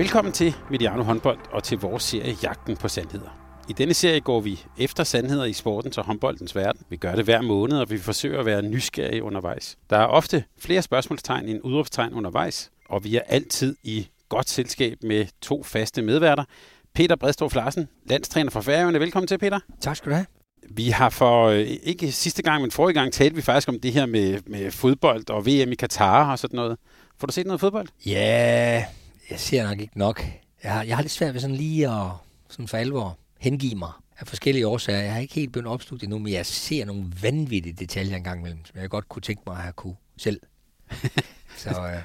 Velkommen til Mediano håndbold og til vores serie Jagten på Sandheder. I denne serie går vi efter sandheder i sportens og håndboldens verden. Vi gør det hver måned, og vi forsøger at være nysgerrige undervejs. Der er ofte flere spørgsmålstegn end udråbstegn undervejs, og vi er altid i godt selskab med to faste medværter. Peter Bredstorff Larsen, landstræner for Færøerne. Velkommen til, Peter. Tak skal du have. Vi har for, øh, ikke sidste gang, men forrige gang, talte vi faktisk om det her med, med fodbold og VM i Katar og sådan noget. Får du set noget fodbold? Ja, jeg ser nok ikke nok. Jeg har, jeg har lidt svært ved sådan lige at sådan for alvor hengive mig af forskellige årsager. Jeg har ikke helt begyndt at opslutte det nu, men jeg ser nogle vanvittige detaljer engang imellem, som jeg godt kunne tænke mig at have kunne selv. Så øh,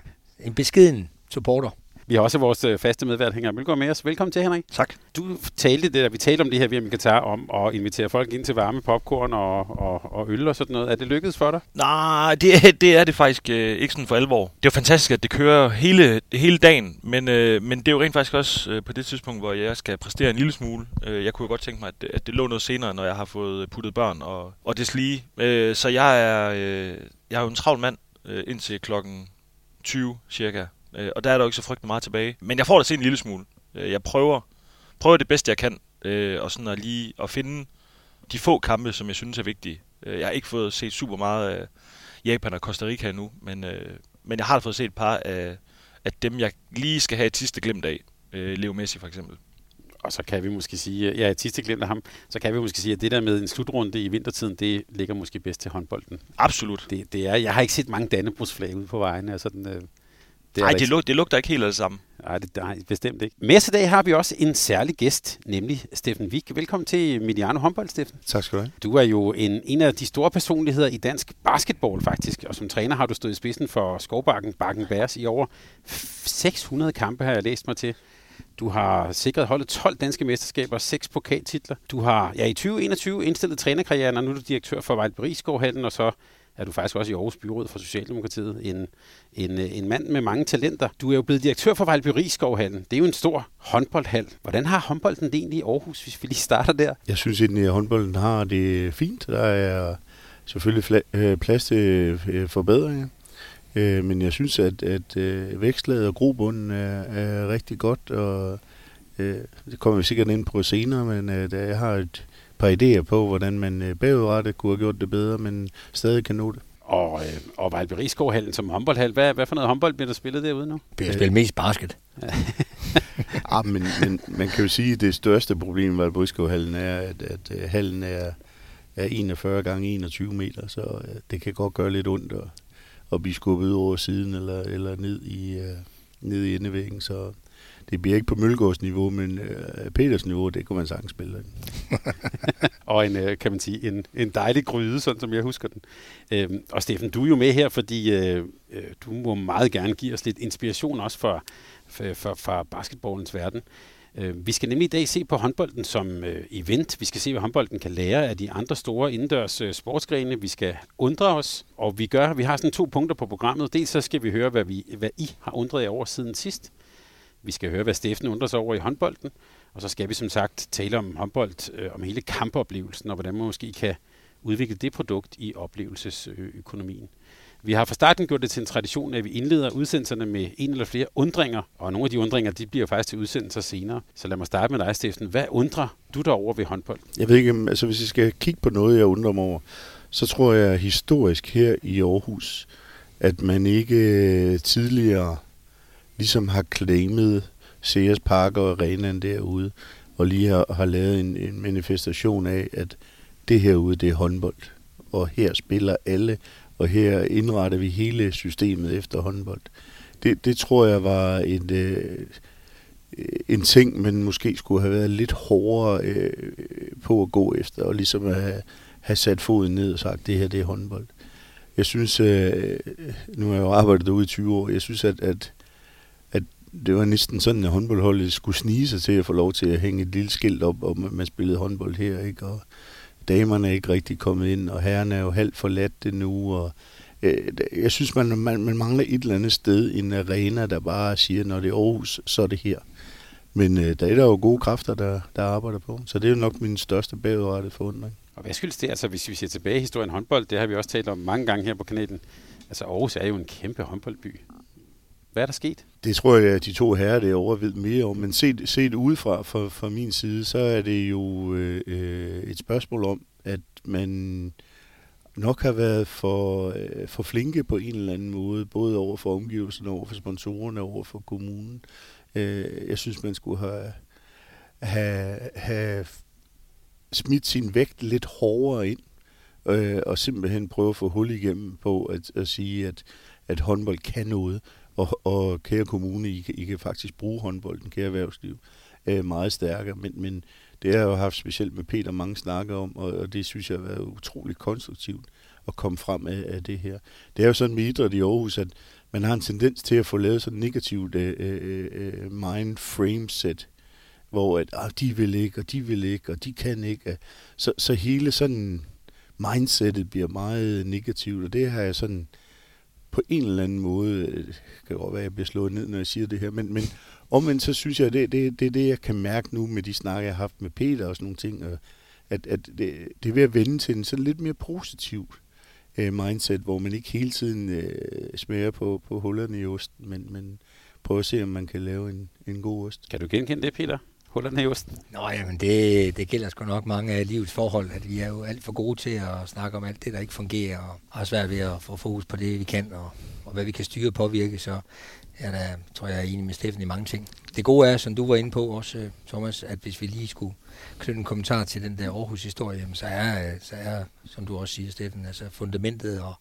en beskeden supporter. Vi har også vores øh, faste medvært, Henrik Mølgaard, med os. Velkommen til, Henrik. Tak. Du talte det, der vi talte om det her VM i Katar, om at invitere folk ind til varme popcorn og, og, og øl og sådan noget. Er det lykkedes for dig? Nej, det, det er det faktisk øh, ikke sådan for alvor. Det er jo fantastisk, at det kører hele, hele dagen, men, øh, men det er jo rent faktisk også øh, på det tidspunkt, hvor jeg skal præstere en lille smule. Øh, jeg kunne jo godt tænke mig, at, at det lå noget senere, når jeg har fået puttet børn og, og det lige. Øh, så jeg er, øh, jeg er jo en travl mand øh, indtil klokken 20 cirka. Øh, og der er der jo ikke så frygtelig meget tilbage. Men jeg får da se en lille smule. Øh, jeg prøver, prøver det bedste, jeg kan, øh, og sådan at lige at finde de få kampe, som jeg synes er vigtige. Øh, jeg har ikke fået set super meget af Japan og Costa Rica endnu, men, øh, men jeg har fået set et par af, af dem, jeg lige skal have et sidste glemt af. Øh, Leo Messi for eksempel. Og så kan vi måske sige, ja, sidste glemt af ham, så kan vi måske sige, at det der med en slutrunde i vintertiden, det ligger måske bedst til håndbolden. Absolut. Det, det er, jeg har ikke set mange dannebrugsflag ude på vejene, og sådan, øh, det Nej, det, lug, det lugter ikke helt af det samme. Nej, det nej, bestemt ikke. Med os i dag har vi også en særlig gæst, nemlig Steffen Wik. Velkommen til Mediano Håndbold, Steffen. Tak skal du have. Du er jo en, en af de store personligheder i dansk basketball faktisk, og som træner har du stået i spidsen for Skovbakken Bakken Bærs i over 600 kampe, har jeg læst mig til. Du har sikret holdet 12 danske mesterskaber, 6 pokaltitler. Du har ja, i 2021 indstillet trænerkarrieren, og nu er du direktør for Vejlberiskovhallen, og så er du faktisk også i Aarhus Byråd for Socialdemokratiet. En, en, øh, en mand med mange talenter. Du er jo blevet direktør for Vejlby Rigskovhallen. Det er jo en stor håndboldhal. Hvordan har håndbolden det egentlig i Aarhus, hvis vi lige starter der? Jeg synes at håndbolden har det fint. Der er selvfølgelig øh, plads til øh, forbedringer. Men jeg synes, at, at vækstlaget og grobunden er, er rigtig godt, og det kommer vi sikkert ind på senere, men jeg har et par idéer på, hvordan man øh, bagudrettet kunne have gjort det bedre, men stadig kan nå det. Og, øh, og Vejlby Rigskovhallen som håndboldhal, hvad, hvad for noget håndbold bliver der spillet derude nu? Bliver spillet mest basket. ah, men, men man kan jo sige, at det største problem med Vejlby Rigskovhallen er, at, at uh, hallen er, er 41 gange 21 meter, så uh, det kan godt gøre lidt ondt at, at blive skubbet over siden eller, eller ned i, uh, ned i endevæggen, så det bliver ikke på Mølgaards niveau, men øh, Peters niveau, det kunne man sagtens spille. og en, øh, kan man sige, en, en dejlig gryde, sådan som jeg husker den. Øhm, og Steffen, du er jo med her, fordi øh, øh, du må meget gerne give os lidt inspiration også for, for, for, for basketballens verden. Øh, vi skal nemlig i dag se på håndbolden som øh, event. Vi skal se, hvad håndbolden kan lære af de andre store indendørs øh, sportsgrene. Vi skal undre os, og vi gør. Vi har sådan to punkter på programmet. Dels så skal vi høre, hvad, vi, hvad I har undret jer over siden sidst. Vi skal høre, hvad Steffen undrer sig over i håndbolden. Og så skal vi som sagt tale om håndbold, øh, om hele kampoplevelsen, og hvordan man måske kan udvikle det produkt i oplevelsesøkonomien. Vi har fra starten gjort det til en tradition, at vi indleder udsendelserne med en eller flere undringer, og nogle af de undringer, de bliver faktisk til udsendelser senere. Så lad mig starte med dig, Steffen. Hvad undrer du dig over ved håndbold? Jeg ved ikke, altså hvis jeg skal kigge på noget, jeg undrer mig over, så tror jeg historisk her i Aarhus, at man ikke øh, tidligere ligesom har claimet Sears Park og arenaen derude, og lige har, har lavet en, en manifestation af, at det herude, det er håndbold. Og her spiller alle, og her indretter vi hele systemet efter håndbold. Det, det tror jeg var en, øh, en ting, man måske skulle have været lidt hårdere øh, på at gå efter, og ligesom have, have sat foden ned og sagt, det her det er håndbold. Jeg synes, øh, nu har jeg jo arbejdet derude i 20 år, jeg synes, at, at det var næsten sådan, at håndboldholdet skulle snige sig til at få lov til at hænge et lille skilt op, om at man spillede håndbold her, ikke? Og damerne er ikke rigtig kommet ind, og herrerne er jo halvt forladt det nu, og øh, jeg synes, man, man, man mangler et eller andet sted, en arena, der bare siger, når det er Aarhus, så er det her. Men øh, der er der jo gode kræfter, der, der arbejder på, så det er jo nok min største bagudrettede forundring. Og hvad skyldes det? Altså, hvis vi ser tilbage i historien håndbold, det har vi også talt om mange gange her på kanalen. Altså, Aarhus er jo en kæmpe håndboldby. Hvad er der sket? Det tror jeg, at de to herrer derovre ved mere om. Men set, set udefra fra, fra min side, så er det jo øh, øh, et spørgsmål om, at man nok har været for, øh, for flinke på en eller anden måde, både over for omgivelserne, over for sponsorerne, over for kommunen. Øh, jeg synes, man skulle have, have, have smidt sin vægt lidt hårdere ind, øh, og simpelthen prøve at få hul igennem på at, at sige, at, at håndbold kan noget, og, og kære kommune, I, I kan faktisk bruge håndbolden, kære erhvervsliv, øh, meget stærkere, men, men det har jeg jo haft specielt med Peter mange snakker om, og, og det synes jeg har været utroligt konstruktivt at komme frem af, af det her. Det er jo sådan med idræt i Aarhus, at man har en tendens til at få lavet sådan et negativt øh, øh, øh, mind frame set, hvor at, ah, de vil ikke, og de vil ikke, og de kan ikke. Så, så hele sådan mindsetet bliver meget negativt, og det har jeg sådan på en eller anden måde, øh, det kan godt være, at jeg bliver slået ned, når jeg siger det her, men, men omvendt så synes jeg, det, det, det er det, jeg kan mærke nu med de snakke, jeg har haft med Peter og sådan nogle ting, at, at det, det er ved at vende til en sådan lidt mere positiv øh, mindset, hvor man ikke hele tiden øh, smager på, på hullerne i osten, men, men prøver at se, om man kan lave en, en god ost. Kan du genkende det, Peter? Hullerne i osten? Nå, jamen det, det gælder sgu nok mange af livets forhold, at vi er jo alt for gode til at snakke om alt det, der ikke fungerer, og har svært ved at få fokus på det, vi kan, og, og hvad vi kan styre og påvirke, så jeg der, tror jeg, er enig med Steffen i mange ting. Det gode er, som du var inde på også, øh, Thomas, at hvis vi lige skulle knytte en kommentar til den der Aarhus-historie, så er, øh, så er, som du også siger, Steffen, altså fundamentet og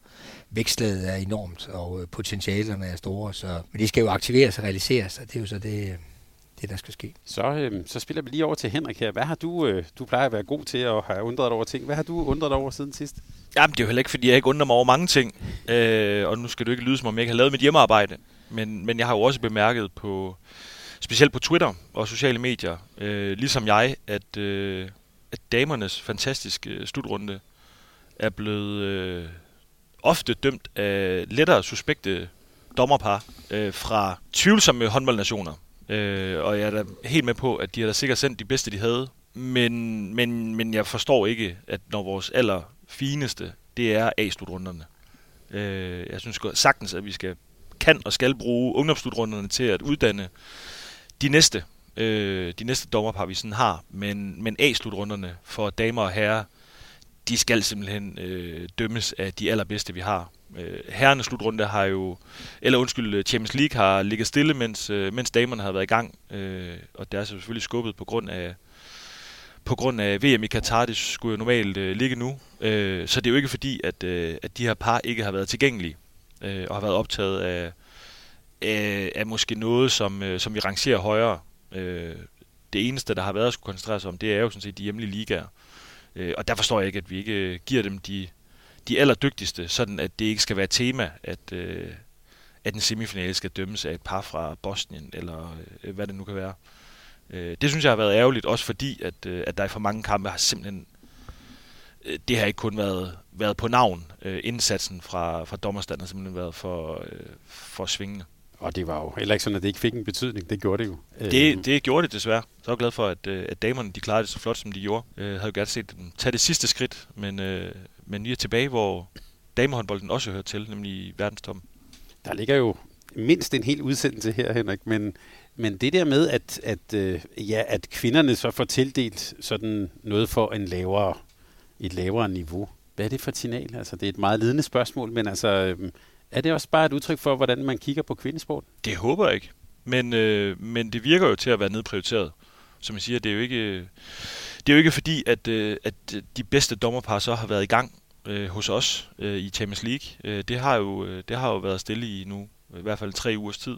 vækstlaget er enormt, og øh, potentialerne er store, så, men de skal jo aktiveres og realiseres, og det er jo så det, det der skal ske. Så, øh, så spiller vi lige over til Henrik her. Hvad har du, øh, du plejer at være god til at have undret over ting. Hvad har du undret over siden sidst? Jamen, det er jo heller ikke, fordi jeg ikke undrer mig over mange ting. Øh, og nu skal du ikke lyde, som om jeg ikke har lavet mit hjemmearbejde. Men, men jeg har jo også bemærket på, specielt på Twitter og sociale medier, øh, ligesom jeg, at, øh, at damernes fantastiske slutrunde er blevet øh, ofte dømt af lettere suspekte dommerpar øh, fra tvivlsomme håndboldnationer. Øh, og jeg er da helt med på, at de har da sikkert sendt de bedste, de havde. Men, men, men jeg forstår ikke, at når vores allerfineste, det er A-slutrunderne. Øh, jeg synes sagtens, at vi skal kan og skal bruge ungdomsslutrunderne til at uddanne de næste, øh, de næste dommerpar, vi sådan har. Men, men A-slutrunderne for damer og herrer, de skal simpelthen øh, dømmes af de allerbedste, vi har. Øh, herrenes slutrunde har jo, eller undskyld, øh, Champions League har ligget stille, mens, øh, mens damerne har været i gang. Øh, og det er selvfølgelig skubbet på grund af, på grund af VM i Katar, det skulle jo normalt øh, ligge nu. Øh, så det er jo ikke fordi, at, øh, at de her par ikke har været tilgængelige øh, og har været optaget af, af, af måske noget, som, øh, som vi rangerer højere. Øh, det eneste, der har været at skulle koncentrere sig om, det er jo sådan set de hjemlige ligaer. Øh, og der forstår jeg ikke, at vi ikke giver dem de, de allerdygtigste, sådan at det ikke skal være et tema, at, øh, at en semifinale skal dømmes af et par fra Bosnien, eller øh, hvad det nu kan være. Øh, det synes jeg har været ærgerligt, også fordi, at, øh, at der i for mange kampe har simpelthen Øh, det har ikke kun været, været på navn. Øh, indsatsen fra, fra dommerstanden har simpelthen været for, øh, for svingende. Og det var jo heller ikke sådan, at det ikke fik en betydning. Det gjorde det jo. Det, øh, det gjorde det desværre. Så er jeg glad for, at, øh, at damerne de klarede det så flot, som de gjorde. Jeg havde jo gerne set dem tage det sidste skridt, men, øh, men vi er tilbage, hvor damehåndbolden også hører til, nemlig i verdenstoppen. Der ligger jo mindst en hel udsendelse her, Henrik, men, men det der med, at, at, øh, ja, at kvinderne så får tildelt sådan noget for en lavere et lavere niveau. Hvad er det for et signal? Altså, det er et meget ledende spørgsmål, men altså, øhm, er det også bare et udtryk for, hvordan man kigger på kvindesport? Det håber jeg ikke. Men, øh, men det virker jo til at være nedprioriteret. Som jeg siger, det er jo ikke, det er jo ikke fordi, at, øh, at øh, de bedste dommerpar så har været i gang øh, hos os øh, i Champions League. Øh, det, har jo, øh, det har jo været stille i nu, i hvert fald tre ugers tid.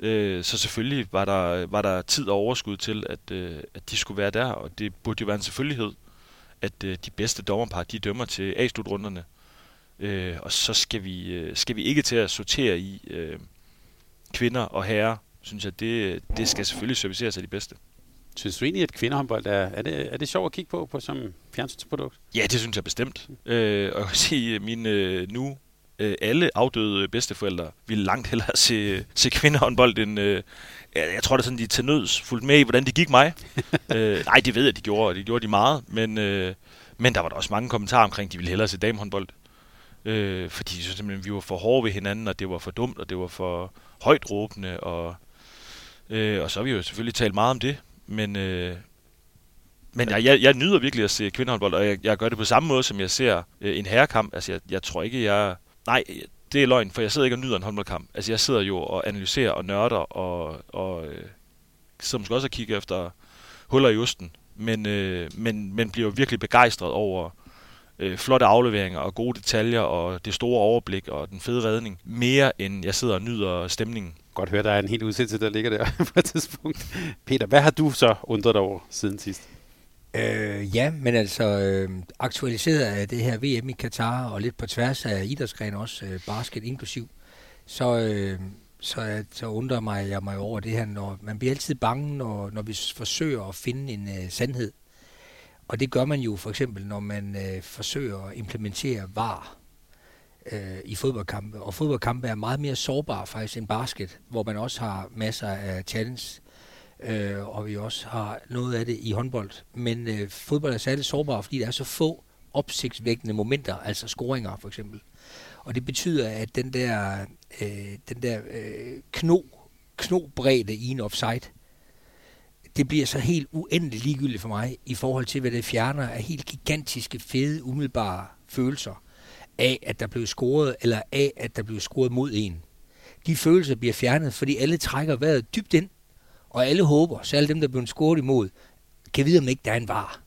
Øh, så selvfølgelig var der, var der tid og overskud til, at, øh, at de skulle være der, og det burde jo være en selvfølgelighed at øh, de bedste dommerpar, de dømmer til A-slutrunderne. Øh, og så skal vi, øh, skal vi ikke til at sortere i øh, kvinder og herrer, synes jeg, det, det skal selvfølgelig serviceres af de bedste. Synes du egentlig, at kvindehåndbold er, er, det, er det sjovt at kigge på, på som fjernsynsprodukt? Ja, det synes jeg bestemt. Øh, og jeg kan sige, mine øh, nu øh, alle afdøde bedsteforældre ville langt hellere se, se kvindehåndbold end... Øh, jeg tror, det er sådan, de til nøds fulgte med i, hvordan det gik mig. øh, nej, det ved jeg, de gjorde, og de gjorde de meget, men, øh, men der var der også mange kommentarer omkring, de ville hellere se damehåndbold. Øh, fordi de synes simpelthen, vi var for hårde ved hinanden, og det var for dumt, og det var for højt råbende, og, øh, og så har vi jo selvfølgelig talt meget om det, men, øh, men jeg, jeg, jeg nyder virkelig at se kvindehåndbold, og jeg, jeg gør det på samme måde, som jeg ser øh, en herrekamp. Altså, jeg, jeg tror ikke, jeg... Nej, det er løgn, for jeg sidder ikke og nyder en håndboldkamp. Altså, jeg sidder jo og analyserer og nørder, og, og øh, sidder måske også og kigger efter huller i osten. Men, øh, men, men bliver virkelig begejstret over øh, flotte afleveringer og gode detaljer og det store overblik og den fede redning. Mere end jeg sidder og nyder stemningen. Godt høre, der er en helt udsendelse, der ligger der på et tidspunkt. Peter, hvad har du så undret dig over siden sidst? Øh, ja, men altså øh, aktualiseret af det her VM i Katar, og lidt på tværs af idrætsgren også, øh, basket inklusiv, så, øh, så, så undrer mig, jeg mig over det her, når man bliver altid bange, når, når vi forsøger at finde en øh, sandhed. Og det gør man jo for eksempel, når man øh, forsøger at implementere VAR øh, i fodboldkampe. Og fodboldkampe er meget mere sårbare faktisk end basket, hvor man også har masser af challenge øh, og vi også har noget af det i håndbold. Men øh, fodbold er særligt sårbar, fordi der er så få opsigtsvækkende momenter, altså scoringer for eksempel. Og det betyder, at den der, øh, den der øh, kno, knobredde i en offside, det bliver så helt uendeligt ligegyldigt for mig i forhold til, hvad det fjerner af helt gigantiske, fede, umiddelbare følelser af, at der blev scoret, eller af, at der blev scoret mod en. De følelser bliver fjernet, fordi alle trækker vejret dybt ind, og alle håber, så alle dem, der blev scoret imod, kan vide, om ikke der er en var.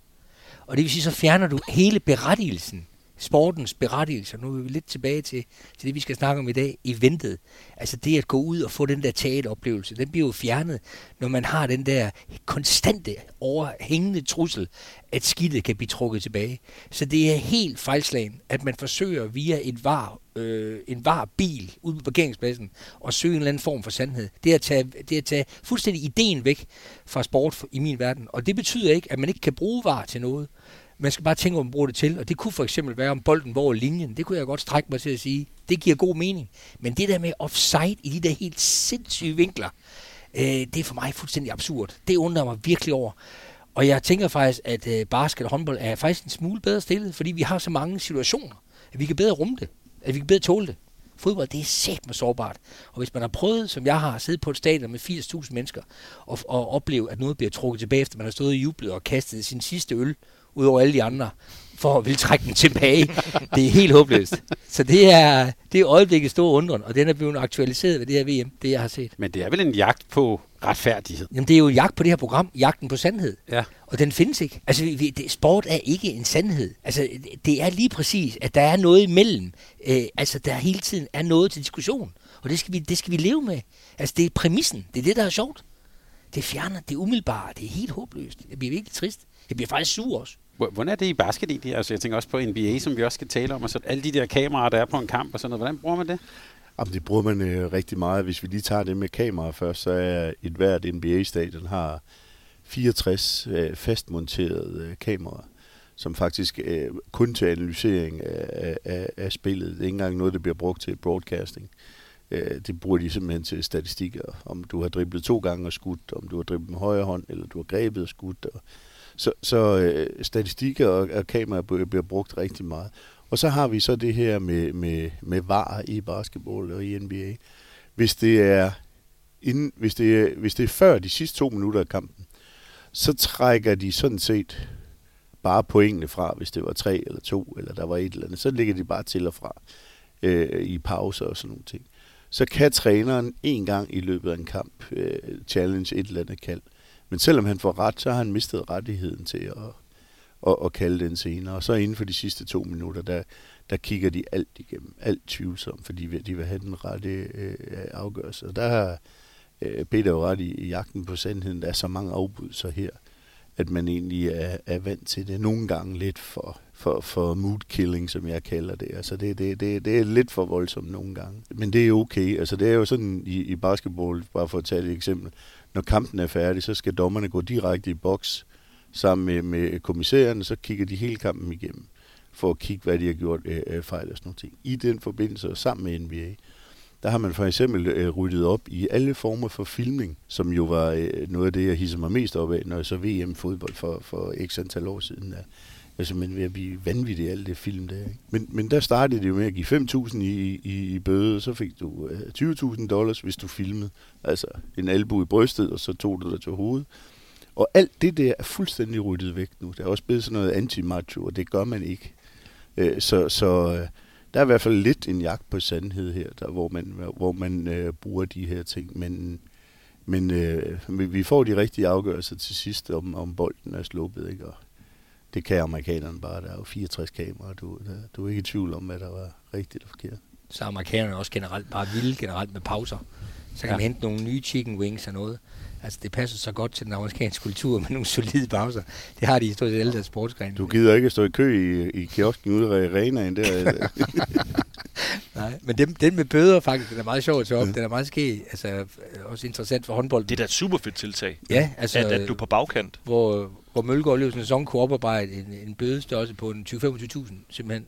Og det vil sige, så fjerner du hele berettigelsen, sportens berettigelse. Nu er vi lidt tilbage til, til det, vi skal snakke om i dag, eventet. Altså det at gå ud og få den der teateroplevelse, den bliver jo fjernet, når man har den der konstante, overhængende trussel, at skidtet kan blive trukket tilbage. Så det er helt fejlslagen, at man forsøger via et var, øh, en var bil ude på parkeringspladsen og søge en eller anden form for sandhed. Det er at tage, det er at tage fuldstændig ideen væk fra sport i min verden. Og det betyder ikke, at man ikke kan bruge var til noget. Man skal bare tænke, hvad man bruger det til. Og det kunne for eksempel være, om bolden var over linjen. Det kunne jeg godt strække mig til at sige. Det giver god mening. Men det der med offside i de der helt sindssyge vinkler, øh, det er for mig fuldstændig absurd. Det undrer mig virkelig over. Og jeg tænker faktisk, at øh, basket og håndbold er faktisk en smule bedre stillet, fordi vi har så mange situationer, at vi kan bedre rumme det, at vi kan bedre tåle det. Fodbold, det er sæt med sårbart. Og hvis man har prøvet, som jeg har, at sidde på et stadion med 80.000 mennesker, og, og opleve, at noget bliver trukket tilbage, efter man har stået i jublet og kastet sin sidste øl ud over alle de andre, for at ville trække den tilbage. Det er helt håbløst. Så det er, det er øjeblikket store undren, og den er blevet aktualiseret ved det her VM, det jeg har set. Men det er vel en jagt på retfærdighed? Jamen det er jo jagt på det her program, jagten på sandhed. Ja. Og den findes ikke. Altså vi, det, sport er ikke en sandhed. Altså det er lige præcis, at der er noget imellem. Øh, altså der hele tiden er noget til diskussion. Og det skal, vi, det skal vi leve med. Altså det er præmissen. Det er det, der er sjovt. Det fjerner, det umiddelbart. Det er helt håbløst. Jeg bliver virkelig trist. Jeg bliver faktisk sur også. Hvordan er det i basket egentlig? Altså, jeg tænker også på NBA, som vi også skal tale om, og så alle de der kameraer, der er på en kamp og sådan noget. Hvordan bruger man det? Jamen, det bruger man øh, rigtig meget. Hvis vi lige tager det med kameraer først, så er et hvert NBA-stadion har 64 øh, fastmonterede øh, kameraer, som faktisk øh, kun til analysering af, af, af spillet. Det er ikke engang noget, der bliver brugt til broadcasting. Øh, det bruger de simpelthen til statistikker. Om du har driblet to gange og skudt, om du har driblet med højre hånd, eller du har grebet og skudt. Og, så, så øh, statistikker og, og kameraer bliver brugt rigtig meget. Og så har vi så det her med, med, med VAR i basketball og i NBA. Hvis det er, inden, hvis det er, hvis det er før de sidste to minutter af kampen, så trækker de sådan set bare pointene fra, hvis det var tre eller to, eller der var et eller andet. Så ligger de bare til og fra øh, i pauser og sådan nogle ting. Så kan træneren en gang i løbet af en kamp øh, challenge et eller andet kald. Men selvom han får ret, så har han mistet rettigheden til at, at, at kalde den senere. Og så inden for de sidste to minutter, der, der kigger de alt igennem, alt tvivlsomt, fordi de vil have den rette øh, afgørelse. Og der har øh, Peter jo ret i, i jagten på sandheden, der er så mange afbud så her, at man egentlig er, er vant til det. Nogle gange lidt for, for, for mood killing, som jeg kalder det. Altså det, det, det, det er lidt for voldsomt nogle gange. Men det er okay. Altså det er jo sådan i, i basketball, bare for at tage et eksempel. Når kampen er færdig, så skal dommerne gå direkte i boks sammen med, med kommissærerne, så kigger de hele kampen igennem for at kigge, hvad de har gjort øh, øh fejl og sådan noget. I den forbindelse, og sammen med NBA, der har man for eksempel øh, ryddet op i alle former for filmning, som jo var øh, noget af det, jeg hisser mig mest op af, når jeg så VM-fodbold for, for x antal år siden. Der. Jeg er simpelthen ved at blive vanvittig alt det film der. Ikke? Men, men der startede det jo med at give 5.000 i, i, i bøde, så fik du øh, 20.000 dollars, hvis du filmede. Altså en albu i brystet, og så tog du dig til hovedet. Og alt det der er fuldstændig ryddet væk nu. Der er også blevet sådan noget anti-macho, og det gør man ikke. Øh, så så øh, der er i hvert fald lidt en jagt på sandhed her, der, hvor man, hvor man øh, bruger de her ting. Men, men øh, vi får de rigtige afgørelser til sidst, om, om bolden er sluppet. Ikke? Og det kan amerikanerne bare. Der er jo 64 kameraer. Du, der, du er ikke i tvivl om, hvad der var rigtigt og forkert. Så er amerikanerne også generelt bare vilde generelt med pauser. Så kan ja. man hente nogle nye chicken wings og noget. Altså, det passer så godt til den amerikanske kultur med nogle solide pauser. Det har de i stort set alle deres sportsgrene. Du gider ikke stå i kø i, i kiosken ude af arenaen der. Nej, men den, den med bøder faktisk, den er meget sjov at tage op. Ja. Den er meget ske, altså også interessant for håndbold. Det er da et super fedt tiltag. Ja, altså... At, at du er på bagkant. Hvor, hvor Mølgaard løb sådan en sæson kunne oparbejde en, en bødestørrelse på en 20-25.000, simpelthen.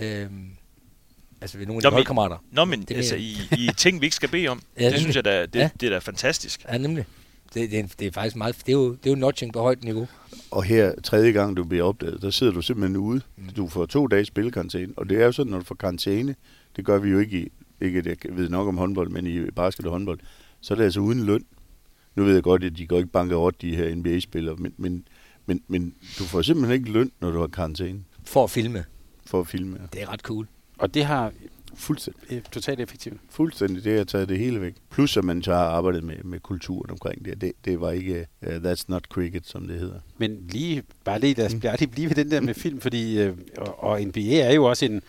Øhm, Altså ved nogle af de holdkammerater. Nå, men det altså, i, i ting, vi ikke skal bede om. ja, det nemlig. synes jeg, da, det, ja. det er da fantastisk. Ja, nemlig. Det, det, er, det er faktisk meget, det er, jo, det er jo notching på højt niveau. Og her, tredje gang du bliver opdaget, der sidder du simpelthen ude. Mm. Du får to dages spillekarantæne. Og det er jo sådan, når du får karantæne, det gør vi jo ikke i, ikke at jeg ved nok om håndbold, men i basket og håndbold, så er det altså uden løn. Nu ved jeg godt, at de går ikke bankerot, de her NBA-spillere, men, men, men, men du får simpelthen ikke løn, når du har karantæne. For at filme. For at filme, ja. Det er ret cool. Og det har Fuldstændig. Øh, totalt effektivt. Fuldstændig. Det har taget det hele væk. Plus at man så har arbejdet med, med kulturen omkring det. det. Det var ikke uh, That's Not Cricket, som det hedder. Men lige, bare lige, lad os mm. lige blive ved den der med film, fordi, uh, og, og NBA er jo også en,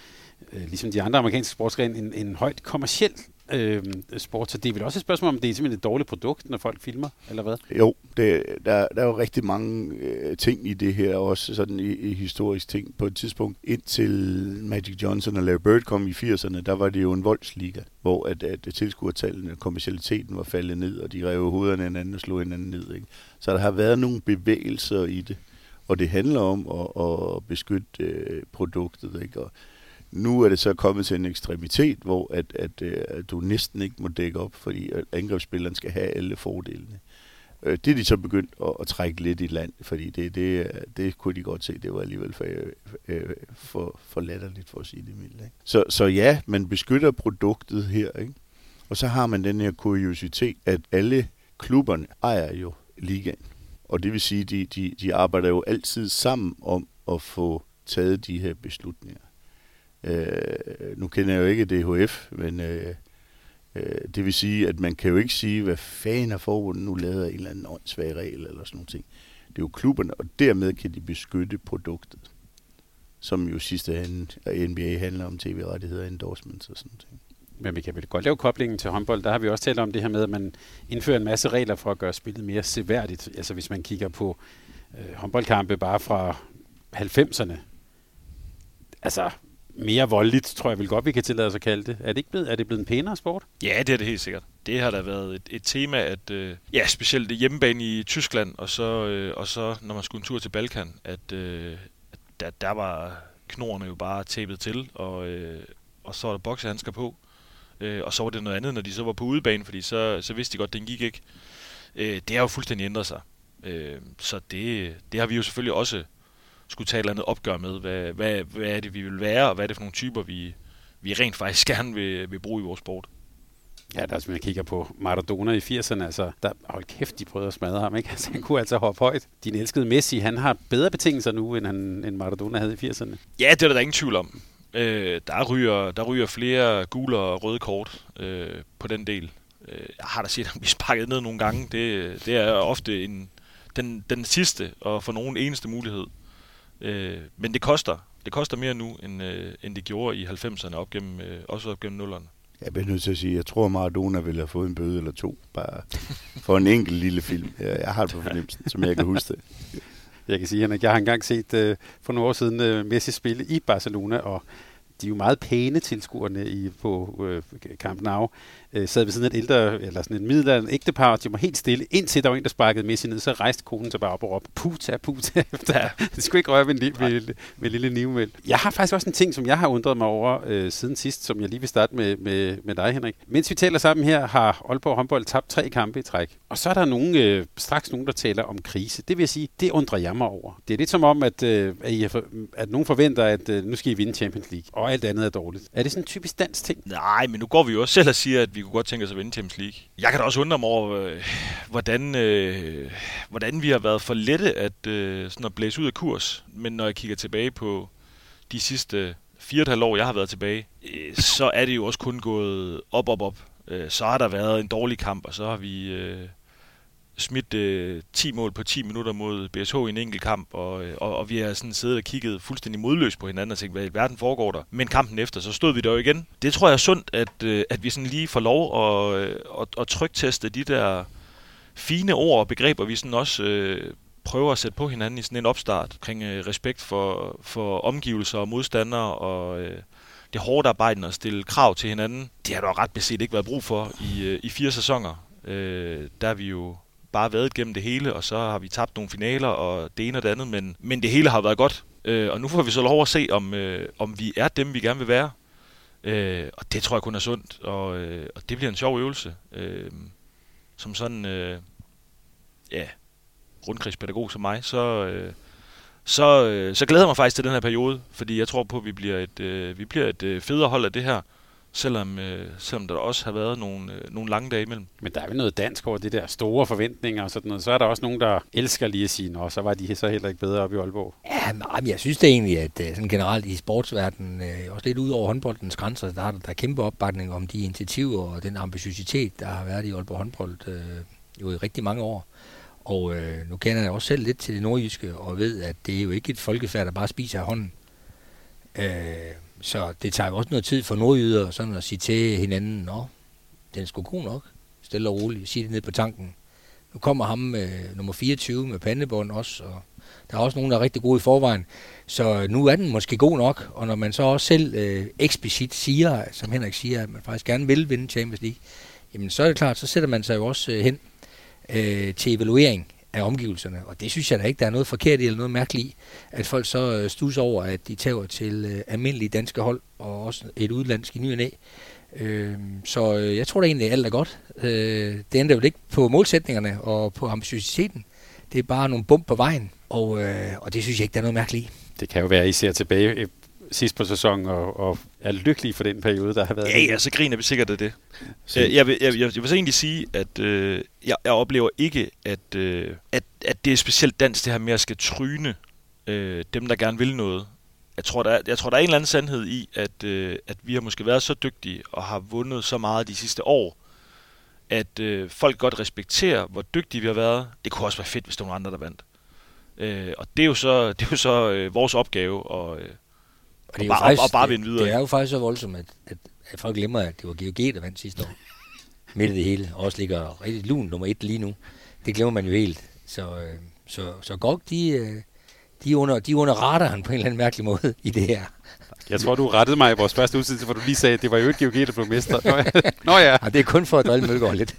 uh, ligesom de andre amerikanske sportsgrene, en, en højt kommersiel øh, sport, så det er vel også et spørgsmål om, det er simpelthen et dårligt produkt, når folk filmer, eller hvad? Jo, det, der, der er jo rigtig mange øh, ting i det her, også sådan i, i historisk ting. På et tidspunkt, indtil Magic Johnson og Larry Bird kom i 80'erne, der var det jo en voldsliga, hvor at, at tilskuertallene, kommercialiteten var faldet ned, og de rev hovederne hinanden og slog hinanden ned. Ikke? Så der har været nogle bevægelser i det, og det handler om at, at beskytte øh, produktet, ikke? Og nu er det så kommet til en ekstremitet, hvor at, at, øh, at du næsten ikke må dække op, fordi angrebsspilleren skal have alle fordelene. Øh, det er de så begyndt at, at trække lidt i land, fordi det, det, det kunne de godt se, det var alligevel for, øh, for, for latterligt, for at sige det mildt. Ikke? Så, så ja, man beskytter produktet her, ikke? og så har man den her kuriositet, at alle klubberne ejer jo ligaen. Og det vil sige, de, de, de arbejder jo altid sammen om at få taget de her beslutninger. Øh, nu kender jeg jo ikke DHF, men øh, øh, det vil sige, at man kan jo ikke sige, hvad fanden har forbundet nu lavet en eller anden åndssvag regel eller sådan noget. Det er jo klubberne, og dermed kan de beskytte produktet, som jo sidste ende NBA handler om tv-rettigheder, endorsements og sådan noget. Men vi kan vel godt lave koblingen til håndbold. Der har vi også talt om det her med, at man indfører en masse regler for at gøre spillet mere seværdigt. Altså hvis man kigger på øh, håndboldkampe bare fra 90'erne. Altså, mere voldeligt, tror jeg vel godt, vi kan tillade os at kalde det. Er det ikke blevet, er det blevet en pænere sport? Ja, det er det helt sikkert. Det har da været et, et tema, at øh, ja, specielt det hjemmebane i Tyskland, og så, øh, og så når man skulle en tur til Balkan, at, øh, der, der var knorene jo bare tæppet til, og, øh, og så var der boksehandsker på. Øh, og så var det noget andet, når de så var på udebane, fordi så, så vidste de godt, at den gik ikke. Øh, det har jo fuldstændig ændret sig. Øh, så det, det har vi jo selvfølgelig også skulle tage et eller andet opgør med, hvad, hvad, hvad er det, vi vil være, og hvad er det for nogle typer, vi, vi rent faktisk gerne vil, vil bruge i vores sport. Ja, der er, som jeg kigger på Maradona i 80'erne, altså, der, hold kæft, de prøvede at smadre ham, ikke? Altså, han kunne altså hoppe højt. Din elskede Messi, han har bedre betingelser nu, end, han, end Maradona havde i 80'erne. Ja, det er der ingen tvivl om. Øh, der, ryger, der ryger flere gule og røde kort øh, på den del. Øh, jeg har da set ham blive sparket ned nogle gange. Det, det er ofte en, den, den sidste og for nogen eneste mulighed Øh, men det koster. Det koster mere nu, end, øh, end det gjorde i 90'erne, op gennem, øh, også op gennem nullerne. Jeg bliver nødt til at sige, jeg tror Maradona ville have fået en bøde eller to, bare for en enkelt lille film. Jeg, jeg har det på fornemmelsen, som jeg kan huske det. Jeg kan sige, at jeg har engang set uh, for nogle år siden uh, Messi spille i Barcelona, og de er jo meget pæne tilskuerne i, på uh, Camp Nou øh, sad ved siden af et ældre, eller sådan et middelalderen ægtepar, og de var helt stille, indtil der var en, der sparkede Messi ned, så rejste konen sig bare op og råbte, puta, puta, efter. det skulle ikke røre ved li- ved, ved lille nivmæld. Jeg har faktisk også en ting, som jeg har undret mig over øh, siden sidst, som jeg lige vil starte med, med, med dig, Henrik. Mens vi taler sammen her, har Aalborg håndbold tabt tre kampe i træk. Og så er der nogen, øh, straks nogen, der taler om krise. Det vil jeg sige, det undrer jeg mig over. Det er lidt som om, at, øh, at, I for, at nogen forventer, at øh, nu skal I vinde Champions League, og alt andet er dårligt. Er det sådan en typisk dansk ting? Nej, men nu går vi jo også selv og siger, at vi kunne godt tænke os at vinde Champions League. Jeg kan da også undre mig over, øh, hvordan, øh, hvordan vi har været for lette at, øh, sådan at blæse ud af kurs. Men når jeg kigger tilbage på de sidste fire og et halvt år, jeg har været tilbage, øh, så er det jo også kun gået op, op, op. Øh, så har der været en dårlig kamp, og så har vi... Øh, smidt øh, 10 mål på 10 minutter mod BSH i en enkelt kamp, og, øh, og, og vi har sådan siddet og kigget fuldstændig modløst på hinanden og tænkt, hvad i verden foregår der? Men kampen efter, så stod vi der jo igen. Det tror jeg er sundt, at, øh, at vi sådan lige får lov at, øh, at, at trygteste de der fine ord og begreber, vi sådan også øh, prøver at sætte på hinanden i sådan en opstart omkring øh, respekt for, for omgivelser og modstandere og øh, det hårde arbejde og stille krav til hinanden. Det har der ret beset ikke været brug for i, øh, i fire sæsoner. Øh, der er vi jo bare været gennem det hele, og så har vi tabt nogle finaler og det ene og det andet, men, men det hele har været godt. Øh, og nu får vi så lov at se, om, øh, om vi er dem, vi gerne vil være. Øh, og det tror jeg kun er sundt, og, øh, og det bliver en sjov øvelse. Øh, som sådan, øh, ja, rundkrigspædagog som mig, så, øh, så, øh, så glæder jeg mig faktisk til den her periode, fordi jeg tror på, at vi bliver et, øh, vi bliver et øh, federe hold af det her selvom, øh, selvom der også har været nogle, øh, nogle lange dage imellem. Men der er jo noget dansk over det der store forventninger og sådan noget. Så er der også nogen, der elsker lige at sige, nå, så var de så heller ikke bedre op i Aalborg. Ja, men jeg synes det egentlig, at øh, sådan generelt i sportsverdenen, øh, også lidt ud over håndboldens grænser, der er der, der er kæmpe opbakning om de initiativer og den ambitiøsitet, der har været i Aalborg håndbold øh, jo i rigtig mange år. Og øh, nu kender jeg også selv lidt til det nordjyske, og ved, at det er jo ikke et folkefærd, der bare spiser af hånden. Øh, så det tager jo også noget tid for nordjyder sådan at sige til hinanden, nå, den skulle god nok, stille og roligt, sige det ned på tanken. Nu kommer ham med nummer 24 med pandebånd også, og der er også nogen, der er rigtig gode i forvejen. Så øh, nu er den måske god nok, og når man så også selv øh, eksplicit siger, som Henrik siger, at man faktisk gerne vil vinde Champions League, jamen så er det klart, så sætter man sig jo også øh, hen øh, til evaluering af omgivelserne. Og det synes jeg da ikke, der er noget forkert i eller noget mærkeligt i, at folk så øh, stusser over, at de tager til øh, almindelige danske hold, og også et udlandsk i ny og næ. Øhm, øh, så jeg tror da egentlig, at alt er godt. Øh, det ændrer jo ikke på målsætningerne og på ambitiøsiteten. Det er bare nogle bump på vejen, og, øh, og det synes jeg ikke, der er noget mærkeligt i. Det kan jo være, at I ser tilbage sidst på sæsonen og, og er lykkelig for den periode, der har været. Ja, ja, så griner vi sikkert af det. Jeg, jeg, vil, jeg, jeg, jeg vil så egentlig sige, at øh, jeg, jeg oplever ikke, at, øh, at, at det er specielt dansk, det her med at skal tryne øh, dem, der gerne vil noget. Jeg tror, der er, jeg tror, der er en eller anden sandhed i, at, øh, at vi har måske været så dygtige og har vundet så meget de sidste år, at øh, folk godt respekterer, hvor dygtige vi har været. Det kunne også være fedt, hvis der var andre, der vandt. Øh, og det er jo så, det er jo så øh, vores opgave at, øh, Og, det er Og jo bare- faktisk, og bare vinde videre, Det er jo faktisk så voldsomt, at, at, at folk glemmer, at det var GOG, der vandt sidste år. Midt i det hele. Og også ligger rigtig lun nummer et lige nu. Det glemmer man jo helt. Så, øh, så, så GOG, de, øh, de, er under, de er under radaren på en eller anden mærkelig måde i det her. Jeg tror, du rettede mig i vores første udsendelse, hvor du lige sagde, at det var jo ikke GOG, der blev mester. Nå ja. Nå ja. Og det er kun for at drille Mølgaard lidt.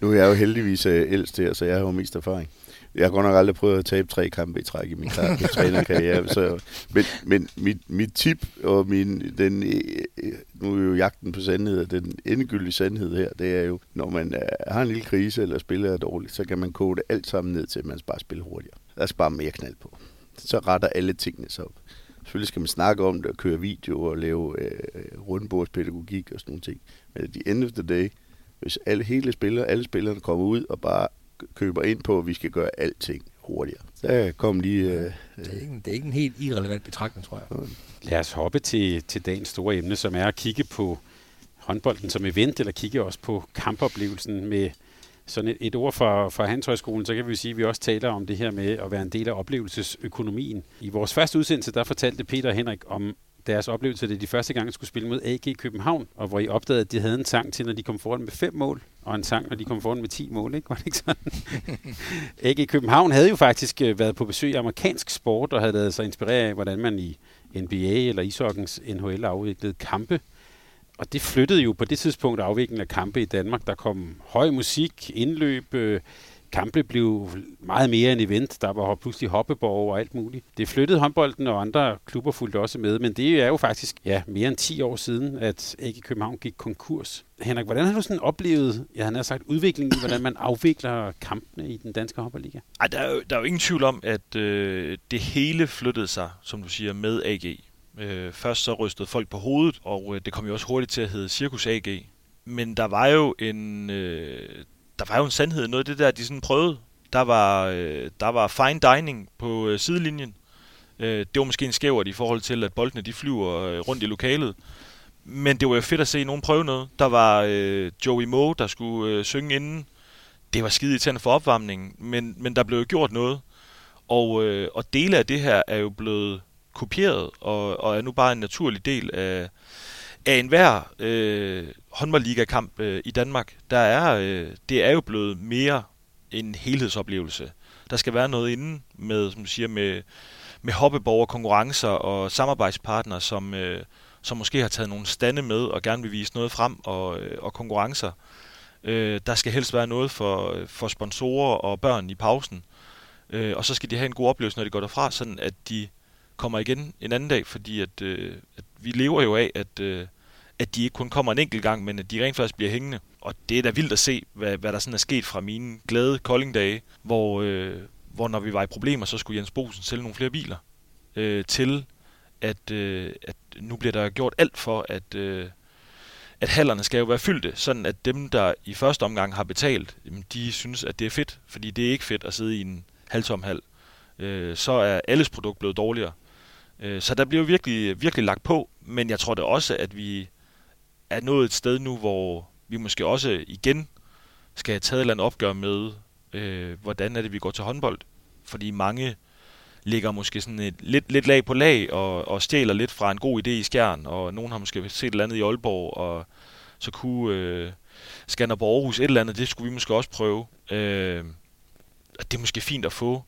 Nu er jeg jo heldigvis øh, ældst her, så jeg har jo mest erfaring. Jeg har godt nok aldrig prøvet at tabe tre kampe i træk i min kar- min trænerkarriere. Så, men men mit, mit tip og min, den, øh, nu er jo jagten på sandhed, og den endegyldige sandhed her, det er jo, når man øh, har en lille krise eller spiller er dårligt, så kan man kode det alt sammen ned til, at man skal bare spille hurtigere. Der skal bare mere knald på. Så retter alle tingene sig op. Selvfølgelig skal man snakke om det og køre video og lave øh, rundbordspædagogik og sådan nogle ting. Men at the end of the day, hvis alle, hele spiller, alle spillerne kommer ud og bare køber ind på, at vi skal gøre alting hurtigere. Så kom lige... Øh, Det er ikke, det er ikke en helt irrelevant betragtning, tror jeg. Lad os hoppe til, til dagens store emne, som er at kigge på håndbolden som event, eller kigge også på kampoplevelsen med sådan et, et ord fra, fra Hanshøjskolen, så kan vi sige, at vi også taler om det her med at være en del af oplevelsesøkonomien. I vores første udsendelse, der fortalte Peter og Henrik om deres oplevelse, det de første gang skulle spille mod AG København, og hvor I opdagede, at de havde en sang til, når de kom foran med fem mål, og en sang, når de kom foran med 10 mål, ikke? Var det ikke sådan? AG København havde jo faktisk øh, været på besøg i amerikansk sport, og havde lavet sig inspirere af, hvordan man i NBA eller ishockens NHL afviklede kampe. Og det flyttede jo på det tidspunkt afviklingen af kampe i Danmark. Der kom høj musik, indløb, øh, kampe blev meget mere en event. Der var pludselig hoppeborg og alt muligt. Det flyttede håndbolden, og andre klubber fulgte også med. Men det er jo faktisk ja, mere end 10 år siden, at AG København gik konkurs. Henrik, hvordan har du sådan oplevet, jeg har sagt, udviklingen i, hvordan man afvikler kampene i den danske håndboldliga? Ej, der er, jo, der er jo ingen tvivl om, at øh, det hele flyttede sig, som du siger, med AG. Øh, først så rystede folk på hovedet, og øh, det kom jo også hurtigt til at hedde Cirkus AG. Men der var jo en, øh, der var jo en sandhed noget af det der, de sådan prøvede. Der var, øh, der var fine dining på øh, sidelinjen. Øh, det var måske en skævert i forhold til, at boldene de flyver øh, rundt i lokalet. Men det var jo fedt at se nogen prøve noget. Der var øh, Joey Moe, der skulle øh, synge inden. Det var skide irriterende for opvarmningen, men, men der blev jo gjort noget. Og, øh, og dele af det her er jo blevet kopieret, og, og er nu bare en naturlig del af, af enhver øh, håndboldligakamp øh, i Danmark. Der er, øh, det er jo blevet mere en helhedsoplevelse. Der skal være noget inden med, som du siger, med, med hoppeborger, konkurrencer og samarbejdspartnere, som, øh, som måske har taget nogle stande med og gerne vil vise noget frem og, øh, og konkurrencer. Øh, der skal helst være noget for, øh, for sponsorer og børn i pausen. Øh, og så skal de have en god oplevelse, når de går derfra, sådan at de kommer igen en anden dag, fordi at, øh, at vi lever jo af, at, øh, at de ikke kun kommer en enkelt gang, men at de rent faktisk bliver hængende. Og det er da vildt at se, hvad, hvad der sådan er sket fra mine glade koldingdage, hvor, øh, hvor når vi var i problemer, så skulle Jens Bosen sælge nogle flere biler, øh, til at, øh, at nu bliver der gjort alt for, at, øh, at hallerne skal jo være fyldte, sådan at dem, der i første omgang har betalt, de synes, at det er fedt, fordi det er ikke fedt at sidde i en halvtom hal. Øh, så er alles produkt blevet dårligere. Øh, så der bliver virkelig, virkelig lagt på, men jeg tror da også, at vi er nået et sted nu, hvor vi måske også igen skal have taget et eller andet opgør med, øh, hvordan er det, vi går til håndbold. Fordi mange ligger måske sådan et, lidt, lidt lag på lag og, og stjæler lidt fra en god idé i skjern, og nogen har måske set et eller andet i Aalborg, og så kunne øh, Skanderborg Aarhus et eller andet, det skulle vi måske også prøve. Øh, det er måske fint at få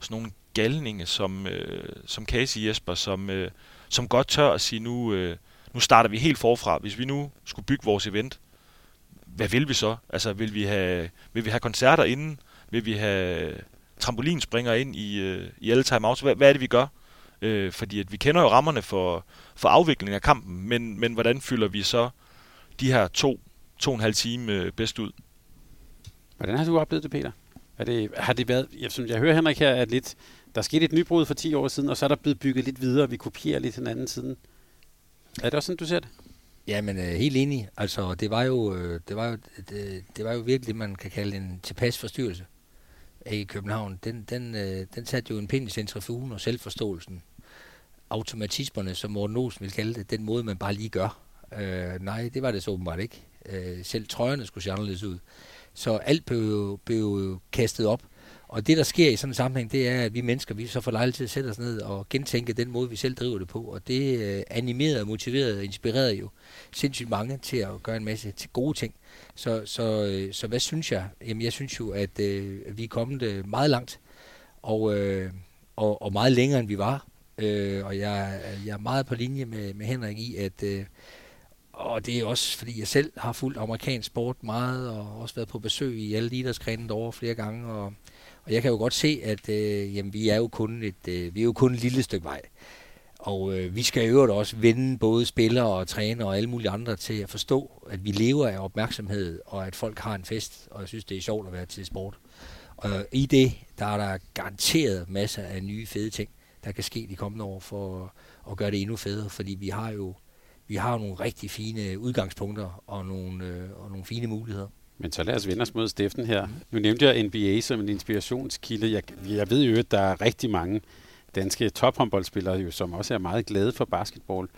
sådan nogle galninge som, øh, som Casey Jesper, som, øh, som godt tør at sige, nu, øh, nu starter vi helt forfra. Hvis vi nu skulle bygge vores event, hvad vil vi så? Altså, vil vi have, vil vi have koncerter inden? Vil vi have trampolinspringer ind i, øh, i alle timeouts? Hvad, hvad er det, vi gør? Øh, fordi at vi kender jo rammerne for, for afviklingen af kampen, men, men hvordan fylder vi så de her to, to og en halv time øh, bedst ud? Hvordan har du oplevet det, Peter? Er det, har det været, jeg, som jeg hører Henrik her, at lidt, der skete et nybrud for 10 år siden, og så er der blevet bygget lidt videre, og vi kopierer lidt hinanden siden. Er det også sådan, du ser det? Ja, men øh, helt enig. Altså, det var jo, øh, det var jo, det, det var jo virkelig det, man kan kalde en tilpas forstyrrelse øh, i København. Den, den, øh, den satte jo en pind i centrifugen og selvforståelsen. Automatismerne, som Morten Olsen ville kalde det, den måde, man bare lige gør. Øh, nej, det var det så åbenbart ikke. Øh, selv trøjerne skulle se anderledes ud. Så alt blev, blev kastet op. Og det, der sker i sådan en sammenhæng, det er, at vi mennesker, vi så får lejlighed til at sætte os ned og gentænke den måde, vi selv driver det på. Og det øh, animerede, motiverede og inspirerede jo sindssygt mange til at gøre en masse til gode ting. Så, så, øh, så hvad synes jeg? Jamen, jeg synes jo, at øh, vi er kommet øh, meget langt, og, øh, og, og meget længere, end vi var. Øh, og jeg, jeg er meget på linje med, med Henrik i, at... Øh, og det er også, fordi jeg selv har fulgt amerikansk sport meget, og også været på besøg i alle idrætsgrene derovre flere gange, og og jeg kan jo godt se, at øh, jamen, vi er jo kun et, øh, vi er jo kun et lille stykke vej. Og øh, vi skal i øvrigt også vende både spillere og træner og alle mulige andre til at forstå, at vi lever af opmærksomhed, og at folk har en fest, og jeg synes, det er sjovt at være til sport. Og i det, der er der garanteret masser af nye fede ting, der kan ske de kommende år for at gøre det endnu federe, fordi vi har jo vi har nogle rigtig fine udgangspunkter og nogle, øh, og nogle fine muligheder. Men så lad os vende os mod Stiften her. Nu nævnte jeg NBA som en inspirationskilde. Jeg, jeg ved jo, at der er rigtig mange danske tophåndboldspillere, jo, som også er meget glade for basketball.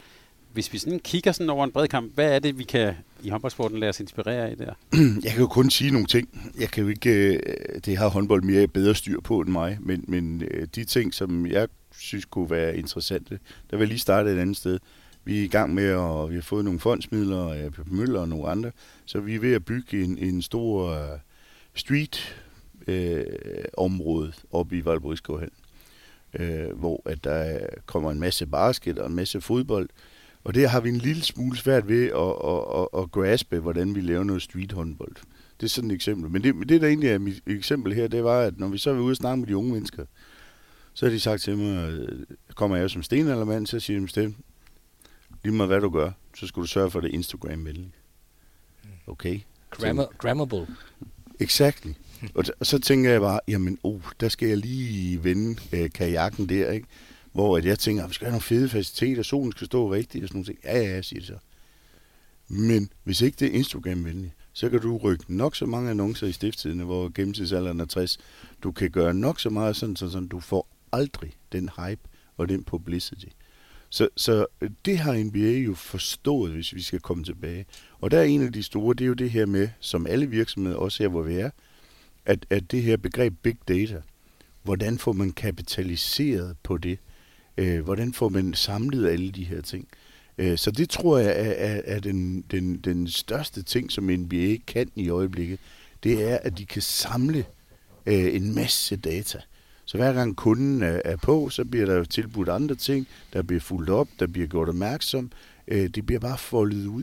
Hvis vi sådan kigger sådan over en bred kamp, hvad er det, vi kan i håndboldsporten lade os inspirere af der? Jeg kan jo kun sige nogle ting. Jeg kan jo ikke, øh, det har håndbold mere bedre styr på end mig, men, men øh, de ting, som jeg synes kunne være interessante, der vil jeg lige starte et andet sted vi er i gang med, og vi har fået nogle fondsmidler øh, af Pep Møller og nogle andre, så vi er ved at bygge en, en stor uh, street øh, område oppe i Valborgskovhallen, øh, hvor at der kommer en masse basket og en masse fodbold, og det har vi en lille smule svært ved at, at, at, at graspe, hvordan vi laver noget street håndbold. Det er sådan et eksempel. Men det, det der egentlig er mit eksempel her, det var, at når vi så er ude og snakke med de unge mennesker, så har de sagt til mig, øh, kommer jeg som stenaldermand, så siger de til lige meget hvad du gør, så skal du sørge for, at det er Instagram-venligt. Okay. Grammar, grammable. Exactly. Og, og så tænker jeg bare, jamen, oh, der skal jeg lige vende øh, kajakken der, ikke? Hvor at jeg tænker, at vi skal have nogle fede faciliteter, solen skal stå rigtigt og sådan noget. Ja, ja, jeg siger det så. Men hvis ikke det er Instagram-venligt, så kan du rykke nok så mange annoncer i stifttidene, hvor gennemsnitsalderen er 60. Du kan gøre nok så meget sådan, så sådan, du får aldrig den hype og den publicity. Så, så det har NBA jo forstået, hvis vi skal komme tilbage. Og der er en af de store, det er jo det her med, som alle virksomheder, også her hvor vi er, at, at det her begreb big data, hvordan får man kapitaliseret på det? Øh, hvordan får man samlet alle de her ting? Øh, så det tror jeg er, er, er den, den, den største ting, som NBA kan i øjeblikket. Det er, at de kan samle øh, en masse data. Så hver gang kunden er, er på, så bliver der tilbudt andre ting, der bliver fuldt op, der bliver gjort opmærksom. Øh, det bliver bare foldet ud.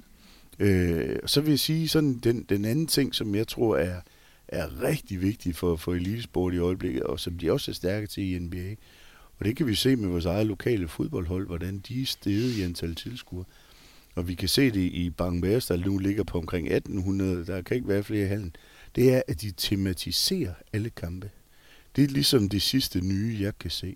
Øh, så vil jeg sige, sådan den, den anden ting, som jeg tror er, er rigtig vigtig for, for elitesport i øjeblikket, og som de også er stærke til i NBA, og det kan vi se med vores eget lokale fodboldhold, hvordan de er steget i antal tilskuere. Og vi kan se det i Bangladesh, der nu ligger på omkring 1800, der kan ikke være flere i halen. Det er, at de tematiserer alle kampe. Det er ligesom det sidste nye, jeg kan se.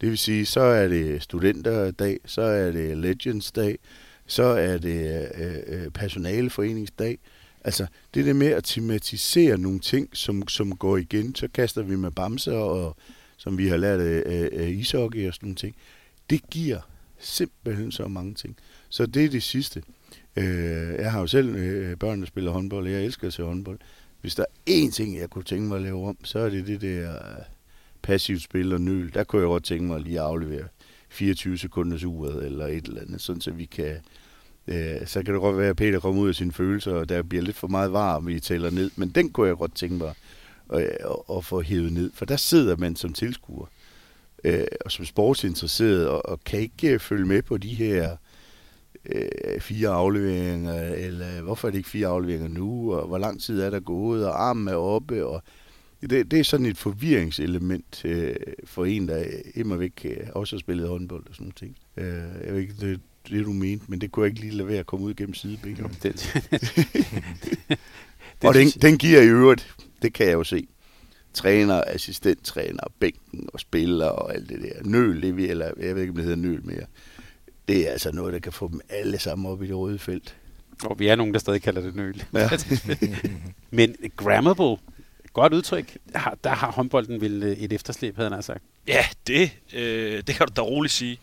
Det vil sige, så er det studenterdag, så er det Legends dag, så er det øh, øh personaleforeningsdag. Altså, det der med at tematisere nogle ting, som, som går igen, så kaster vi med bamser og som vi har lært af, af ishockey og sådan nogle ting. Det giver simpelthen så mange ting. Så det er det sidste. Øh, jeg har jo selv øh, børn, der spiller håndbold, og jeg elsker at se håndbold. Hvis der er én ting, jeg kunne tænke mig at lave om, så er det det der øh, passivt spil og nøl. Der kunne jeg godt tænke mig at lige aflevere 24 sekunders uret eller et eller andet, sådan så vi kan... Øh, så kan det godt være, at Peter kommer ud af sine følelser, og der bliver lidt for meget varm, vi tæller ned. Men den kunne jeg godt tænke mig øh, at, og, få hævet ned. For der sidder man som tilskuer øh, og som sportsinteresseret og, og kan ikke følge med på de her øh, fire afleveringer, eller hvorfor er det ikke fire afleveringer nu, og hvor lang tid er der gået, og armen er oppe, og det, det er sådan et forvirringselement øh, for en, der immer væk øh, også har spillet håndbold og sådan noget ting. Øh, jeg ved ikke, det, det du mente, men det kunne jeg ikke lige lade være at komme ud gennem sidebenet. Det, og den, den giver i øvrigt det kan jeg jo se. Træner, assistenttræner, bænken og spiller og alt det der. Nøl, det vi, eller jeg ved ikke, om det hedder nøl mere. Det er altså noget, der kan få dem alle sammen op i det røde felt. Og vi er nogen, der stadig kalder det nøl. Ja. Men grammable, godt udtryk. Der, har håndbolden vel øh, et efterslæb, havde han sagt. Ja, det, øh, det kan du da roligt sige.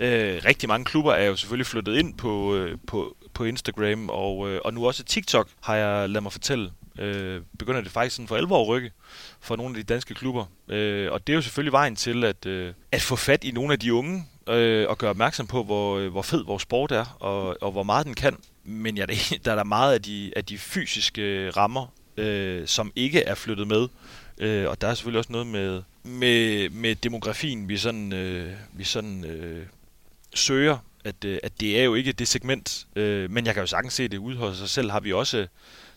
Øh, rigtig mange klubber er jo selvfølgelig flyttet ind på, øh, på, på Instagram, og, øh, og nu også TikTok, har jeg lad mig fortælle øh, begynder det faktisk sådan for alvor at rykke for nogle af de danske klubber. Øh, og det er jo selvfølgelig vejen til at, øh, at få fat i nogle af de unge øh, og gøre opmærksom på, hvor, øh, hvor fed vores sport er og, og hvor meget den kan. Men ja, der er der meget af de, af de fysiske rammer, øh, som ikke er flyttet med. Øh, og der er selvfølgelig også noget med, med, med demografien, vi sådan, øh, vi sådan øh, søger at, øh, at det er jo ikke det segment, øh, men jeg kan jo sagtens se det ude hos sig selv, har vi også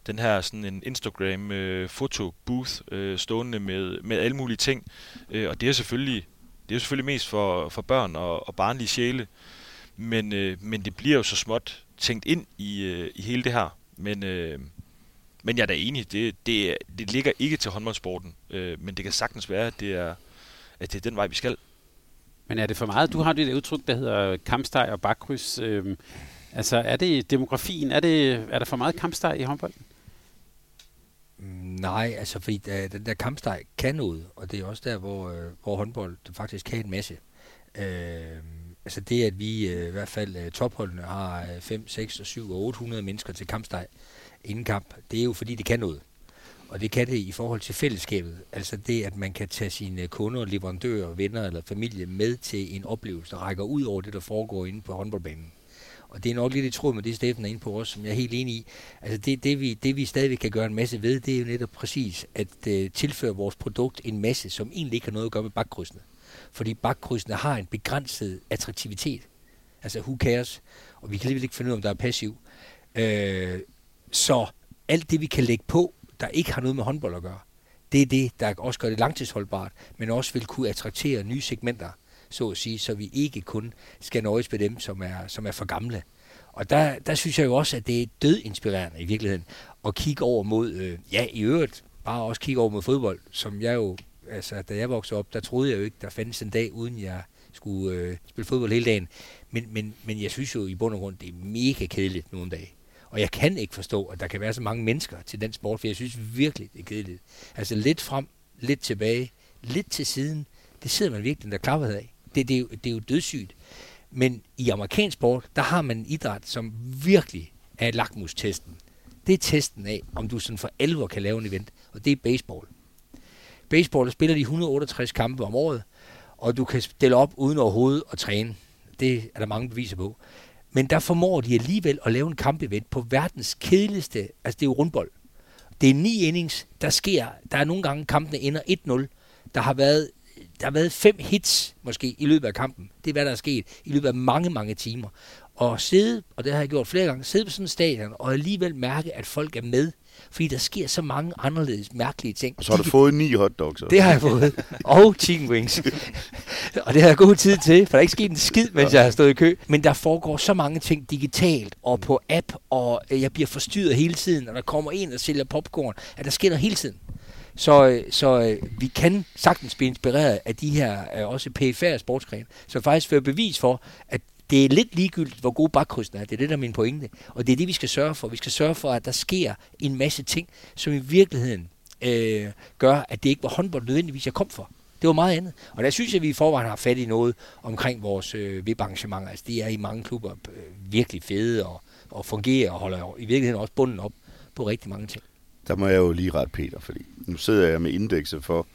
den her sådan en Instagram øh, foto booth øh, stående med, med alle mulige ting. Øh, og det er selvfølgelig det er jo selvfølgelig mest for, for børn og, og barnlige sjæle, men, øh, men det bliver jo så småt tænkt ind i, øh, i hele det her. Men, øh, men jeg er da enig, det, det, det ligger ikke til håndboldsporten, øh, men det kan sagtens være, at det er, at det er den vej, vi skal. Men er det for meget? Du har det udtryk, der hedder kampsteg og bakkryds. Øh, altså, er det demografien? Er, det, er der for meget kampsteg i håndbolden? Nej, altså fordi der, den der kampsteg kan noget, og det er også der, hvor, øh, hvor håndbold faktisk kan en masse. Øh, altså det, at vi øh, i hvert fald øh, topholdene har 5, 6, 7 og 800 mennesker til kampsteg inden kamp, det er jo fordi, det kan noget. Og det kan det i forhold til fællesskabet. Altså det, at man kan tage sine kunder, leverandører, venner eller familie med til en oplevelse, der rækker ud over det, der foregår inde på håndboldbanen. Og det er nok lidt i tråd med det, Steffen er inde på også, som jeg er helt enig i. Altså det, det, vi, det vi stadigvæk kan gøre en masse ved, det er jo netop præcis at øh, tilføre vores produkt en masse, som egentlig ikke har noget at gøre med bakkrydsene. Fordi bakkrydsene har en begrænset attraktivitet. Altså who cares? Og vi kan alligevel ikke finde ud af, om der er passiv. Øh, så alt det, vi kan lægge på, der ikke har noget med håndbold at gøre, det er det, der også gør det langtidsholdbart, men også vil kunne attraktere nye segmenter, så at sige, så vi ikke kun skal nøjes med dem, som er, som er for gamle. Og der, der synes jeg jo også, at det er død inspirerende i virkeligheden at kigge over mod, øh, ja i øvrigt, bare også kigge over mod fodbold, som jeg jo, altså da jeg voksede op, der troede jeg jo ikke, der fandtes en dag, uden jeg skulle øh, spille fodbold hele dagen. Men, men, men jeg synes jo i bund og grund, det er mega kedeligt nogle dage. Og jeg kan ikke forstå, at der kan være så mange mennesker til den sport, for jeg synes virkelig, det er kedeligt. Altså lidt frem, lidt tilbage, lidt til siden, det sidder man virkelig der klapper af. Det, det, er jo, det er jo dødssygt. Men i amerikansk sport, der har man en idræt, som virkelig er lakmustesten. Det er testen af, om du sådan for alvor kan lave en event, og det er baseball. Baseball, der spiller de 168 kampe om året, og du kan stille op uden overhovedet at træne. Det er der mange beviser på. Men der formår de alligevel at lave en kampevent på verdens kedeligste, altså det er jo rundbold. Det er ni innings, der sker, der er nogle gange kampene ender 1-0. Der har været der har været fem hits måske i løbet af kampen. Det er hvad der er sket i løbet af mange, mange timer. Og sidde, og det har jeg gjort flere gange, sidde på sådan en stadion og alligevel mærke, at folk er med fordi der sker så mange anderledes mærkelige ting. Og så har du fået ni hotdogs. Det har jeg fået. Og chicken wings. og det har jeg god tid til, for der er ikke sket en skid, mens jeg har stået i kø. Men der foregår så mange ting digitalt og på app, og jeg bliver forstyrret hele tiden, og der kommer en og sælger popcorn, at der sker noget hele tiden. Så, øh, så øh, vi kan sagtens blive inspireret af de her øh, også PFR sportsgrene, som faktisk fører bevis for, at det er lidt ligegyldigt, hvor gode bakkrydsene er. Det er det, der er min pointe. Og det er det, vi skal sørge for. Vi skal sørge for, at der sker en masse ting, som i virkeligheden øh, gør, at det ikke var håndbold nødvendigvis, jeg kom for. Det var meget andet. Og der synes jeg, at vi i forvejen har fat i noget omkring vores øh, VIP-arrangementer. Altså, det er i mange klubber øh, virkelig fede og, og fungerer og holder i virkeligheden også bunden op på rigtig mange ting. Der må jeg jo lige ret Peter, fordi nu sidder jeg med indekset for,